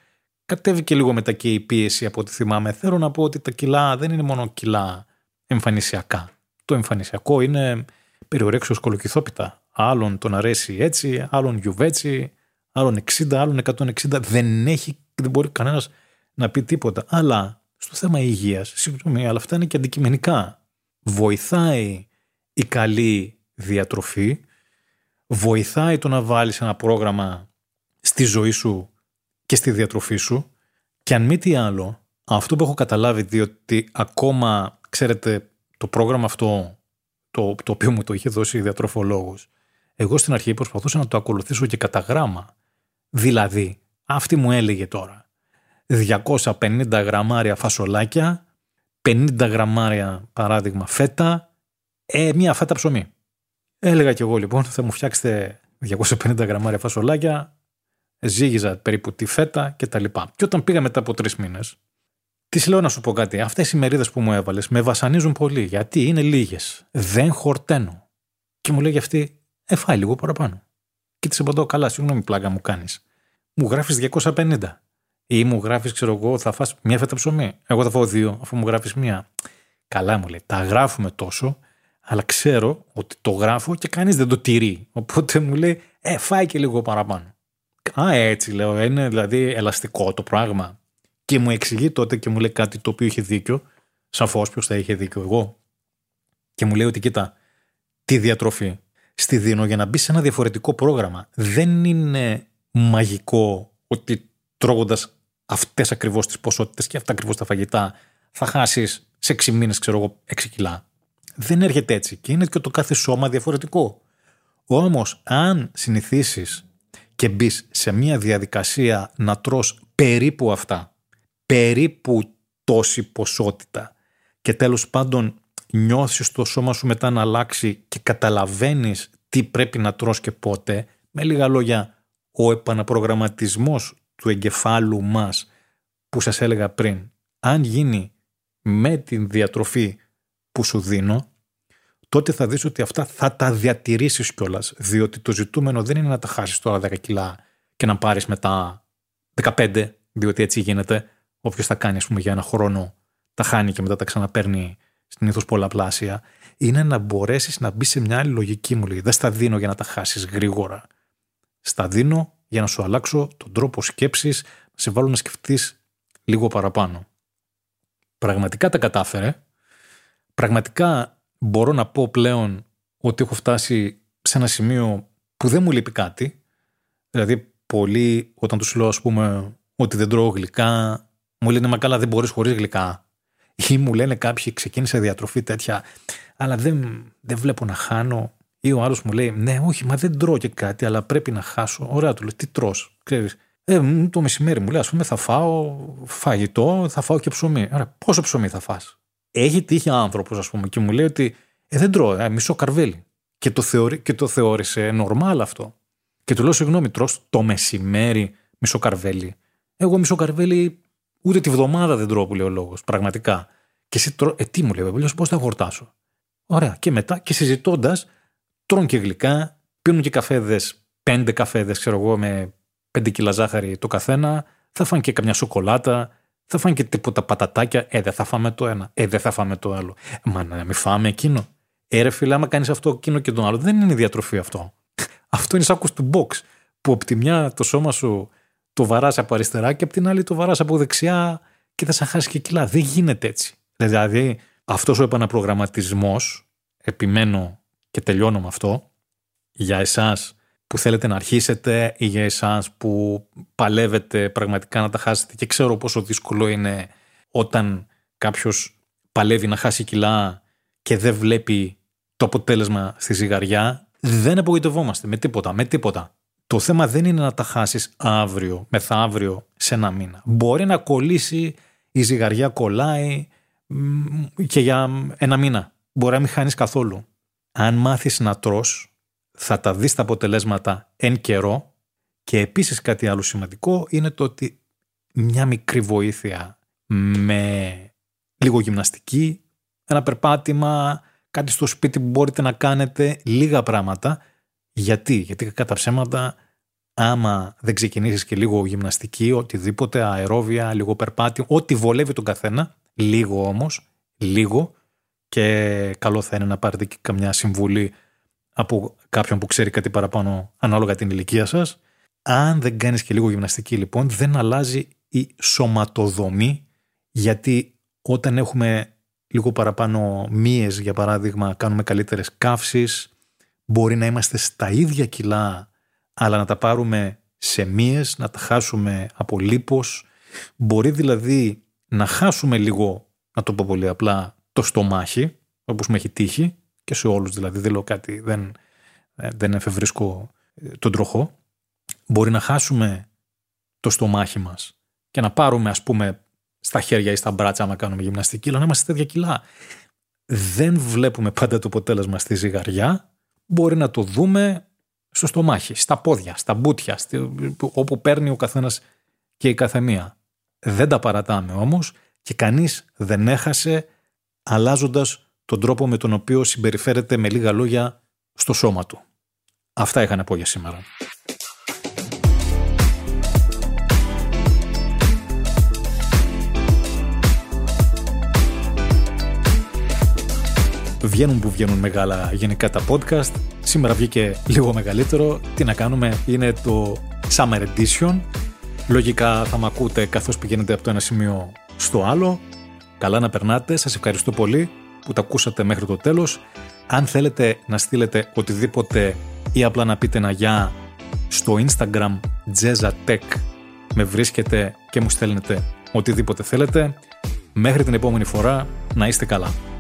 [SPEAKER 1] Κατέβηκε λίγο μετά και η πίεση από ό,τι θυμάμαι. Θέλω να πω ότι τα κιλά δεν είναι μόνο κιλά εμφανισιακά. Το εμφανισιακό είναι περιορέξιος κολοκυθόπιτα. Άλλον τον αρέσει έτσι, άλλον γιουβέτσι, άλλον 60, άλλον 160. Δεν έχει, δεν μπορεί κανένας να πει τίποτα. Αλλά στο θέμα υγείας, συγγνώμη, αλλά αυτά είναι και αντικειμενικά. Βοηθάει η καλή διατροφή βοηθάει το να βάλεις ένα πρόγραμμα στη ζωή σου και στη διατροφή σου και αν μη τι άλλο, αυτό που έχω καταλάβει διότι ακόμα, ξέρετε, το πρόγραμμα αυτό το, το οποίο μου το είχε δώσει η διατροφολόγος, εγώ στην αρχή προσπαθούσα να το ακολουθήσω και κατά γράμμα. Δηλαδή, αυτή μου έλεγε τώρα 250 γραμμάρια φασολάκια, 50 γραμμάρια παράδειγμα φέτα, ε, μία φέτα ψωμί. Έλεγα κι εγώ λοιπόν, θα μου φτιάξετε 250 γραμμάρια φασολάκια, ζύγιζα περίπου τη φέτα και τα λοιπά. Και όταν πήγα μετά από τρεις μήνες, της λέω να σου πω κάτι. Αυτές οι μερίδες που μου έβαλες με βασανίζουν πολύ. Γιατί είναι λίγες. Δεν χορταίνω. Και μου λέει αυτή, ε, φάει λίγο παραπάνω. Και της απαντώ, καλά, συγγνώμη, πλάκα μου κάνεις. Μου γράφεις 250. Ή μου γράφεις, ξέρω εγώ, θα φας μια φέτα ψωμί. Εγώ θα φάω δύο, αφού μου γράφεις μία. Καλά μου λέει, τα γράφουμε τόσο αλλά ξέρω ότι το γράφω και κανείς δεν το τηρεί. Οπότε μου λέει, ε, φάει και λίγο παραπάνω. Α, έτσι λέω, είναι δηλαδή ελαστικό το πράγμα. Και μου εξηγεί τότε και μου λέει κάτι το οποίο είχε δίκιο. Σαφώς ποιος θα είχε δίκιο, εγώ. Και μου λέει ότι κοίτα, τη διατροφή στη δίνω για να μπει σε ένα διαφορετικό πρόγραμμα. Δεν είναι μαγικό ότι τρώγοντας αυτές ακριβώς τις ποσότητες και αυτά ακριβώς τα φαγητά θα χάσεις σε 6 μήνες, ξέρω εγώ, 6 κιλά. Δεν έρχεται έτσι και είναι και το κάθε σώμα διαφορετικό. Όμως, αν συνηθίσεις και μπεις σε μια διαδικασία να τρως περίπου αυτά, περίπου τόση ποσότητα. Και τέλος πάντων νιώθεις το σώμα σου μετά να αλλάξει και καταλαβαίνεις τι πρέπει να τρως και πότε, με λίγα λόγια, ο επαναπρογραμματισμός του εγκεφάλου μας που σας έλεγα πριν, αν γίνει με την διατροφή που σου δίνω, τότε θα δεις ότι αυτά θα τα διατηρήσεις κιόλας. Διότι το ζητούμενο δεν είναι να τα χάσεις τώρα 10 κιλά και να πάρεις μετά 15, διότι έτσι γίνεται. Όποιος θα κάνει, ας πούμε, για ένα χρόνο, τα χάνει και μετά τα ξαναπαίρνει στην ήθος πολλαπλάσια. Είναι να μπορέσεις να μπεις σε μια άλλη λογική μου. Λέει. Δεν στα δίνω για να τα χάσεις γρήγορα. Στα δίνω για να σου αλλάξω τον τρόπο σκέψης, να σε βάλω να σκεφτείς λίγο παραπάνω. Πραγματικά τα κατάφερε. Πραγματικά μπορώ να πω πλέον ότι έχω φτάσει σε ένα σημείο που δεν μου λείπει κάτι. Δηλαδή, πολλοί όταν τους λέω, ας πούμε, ότι δεν τρώω γλυκά, μου λένε Μα καλά, δεν μπορείς χωρίς γλυκά. Ή μου λένε κάποιοι, ξεκίνησε διατροφή τέτοια, αλλά δεν, δεν βλέπω να χάνω. Ή ο άλλος μου λέει, Ναι, όχι, μα δεν τρώω και κάτι, αλλά πρέπει να χάσω. Ωραία, του λέω, Τι τρώ, ξέρεις. Ε, το μεσημέρι μου λέει, Α πούμε, θα φάω φαγητό, θα φάω και ψωμί. Ωραία, πόσο ψωμί θα φας; Έχει τύχει άνθρωπος, ας πούμε, και μου λέει ότι ε, δεν τρώω, ε, μισό καρβέλι. Και το, θεωρεί, και το θεώρησε νορμάλ αυτό. Και του λέω, συγγνώμη, τρως το μεσημέρι μισό καρβέλι. Εγώ μισό καρβέλι ούτε τη βδομάδα δεν τρώω που λέει ο λόγος. Πραγματικά. Και εσύ τρώω, ε, τι μου λέει, λέω, πώς θα χορτάσω. Ωραία. Και μετά και συζητώντας, τρώνε και γλυκά, πίνουν και καφέδες, πέντε καφέδες, ξέρω εγώ, με πέντε κιλά ζάχαρη το καθένα, θα φάνε και καμιά σοκολάτα, θα φάνε και τίποτα πατατάκια. Ε, δεν θα φάμε το ένα. Ε, δεν θα φάμε το άλλο. Ε, μα να μην φάμε εκείνο. Ε, ρε φίλε, άμα κάνεις αυτό, εκείνο και τον άλλο. Δεν είναι διατροφή αυτό. αυτό είναι σάκος του box. Που από τη μια το σώμα σου το βαράς από αριστερά και από την άλλη το βαράς από δεξιά και θα σε χάσει και κιλά. Δεν γίνεται έτσι. Δηλαδή, αυτός ο επαναπρογραμματισμός, επιμένω και τελειώνω με αυτό, για εσάς που θέλετε να αρχίσετε ή για εσάς που παλεύετε πραγματικά να τα χάσετε και ξέρω πόσο δύσκολο είναι όταν κάποιος παλεύει να χάσει κιλά και δεν βλέπει το αποτέλεσμα στη ζυγαριά, δεν απογοητευόμαστε με τίποτα, με τίποτα. Το θέμα δεν είναι να τα χάσεις αύριο, μεθαύριο, σε ένα μήνα. Μπορεί να κολλήσει, η ζυγαριά κολλάει και για ένα μήνα. Μπορεί να μην χάνεις καθόλου. Αν μάθεις να τρως, θα τα δεις τα αποτελέσματα εν καιρό και επίσης κάτι άλλο σημαντικό είναι το ότι μια μικρή βοήθεια με λίγο γυμναστική, ένα περπάτημα, κάτι στο σπίτι που μπορείτε να κάνετε, λίγα πράγματα. Γιατί, γιατί κατά ψέματα άμα δεν ξεκινήσεις και λίγο γυμναστική, οτιδήποτε, αερόβια, λίγο περπάτημα, ό,τι βολεύει τον καθένα, λίγο όμως, λίγο και καλό θα είναι να πάρετε και καμιά συμβουλή από κάποιον που ξέρει κάτι παραπάνω ανάλογα την ηλικία σας. Αν δεν κάνεις και λίγο γυμναστική λοιπόν δεν αλλάζει η σωματοδομή γιατί όταν έχουμε λίγο παραπάνω μύες για παράδειγμα κάνουμε καλύτερες καύσεις μπορεί να είμαστε στα ίδια κιλά αλλά να τα πάρουμε σε μύες, να τα χάσουμε από λίπος μπορεί δηλαδή να χάσουμε λίγο να το πω πολύ απλά το στομάχι όπως με έχει τύχει και σε όλους δηλαδή, δεν λέω κάτι, δεν, ε, δεν εφευρίσκω ε, τον τροχό, μπορεί να χάσουμε το στομάχι μας και να πάρουμε ας πούμε στα χέρια ή στα μπράτσα άμα κάνουμε γυμναστική, αλλά να είμαστε τέτοια κιλά. Δεν βλέπουμε πάντα το αποτέλεσμα στη ζυγαριά, μπορεί να το δούμε στο στομάχι, στα πόδια, στα μπούτια, όπου παίρνει ο καθένας και η καθεμία. Δεν τα παρατάμε όμως και κανείς δεν έχασε αλλάζοντας τον τρόπο με τον οποίο συμπεριφέρεται με λίγα λόγια στο σώμα του. Αυτά είχα να πω για σήμερα. Βγαίνουν που βγαίνουν μεγάλα γενικά τα podcast. Σήμερα βγήκε λίγο μεγαλύτερο. Τι να κάνουμε, είναι το Summer Edition. Λογικά θα με ακούτε καθώς πηγαίνετε από το ένα σημείο στο άλλο. Καλά να περνάτε, σας ευχαριστώ πολύ που τα ακούσατε μέχρι το τέλος. Αν θέλετε να στείλετε οτιδήποτε ή απλά να πείτε ένα γεια, Στο Instagram JezzaTech με βρίσκετε και μου στέλνετε οτιδήποτε θέλετε. Μέχρι την επόμενη φορά να είστε καλά.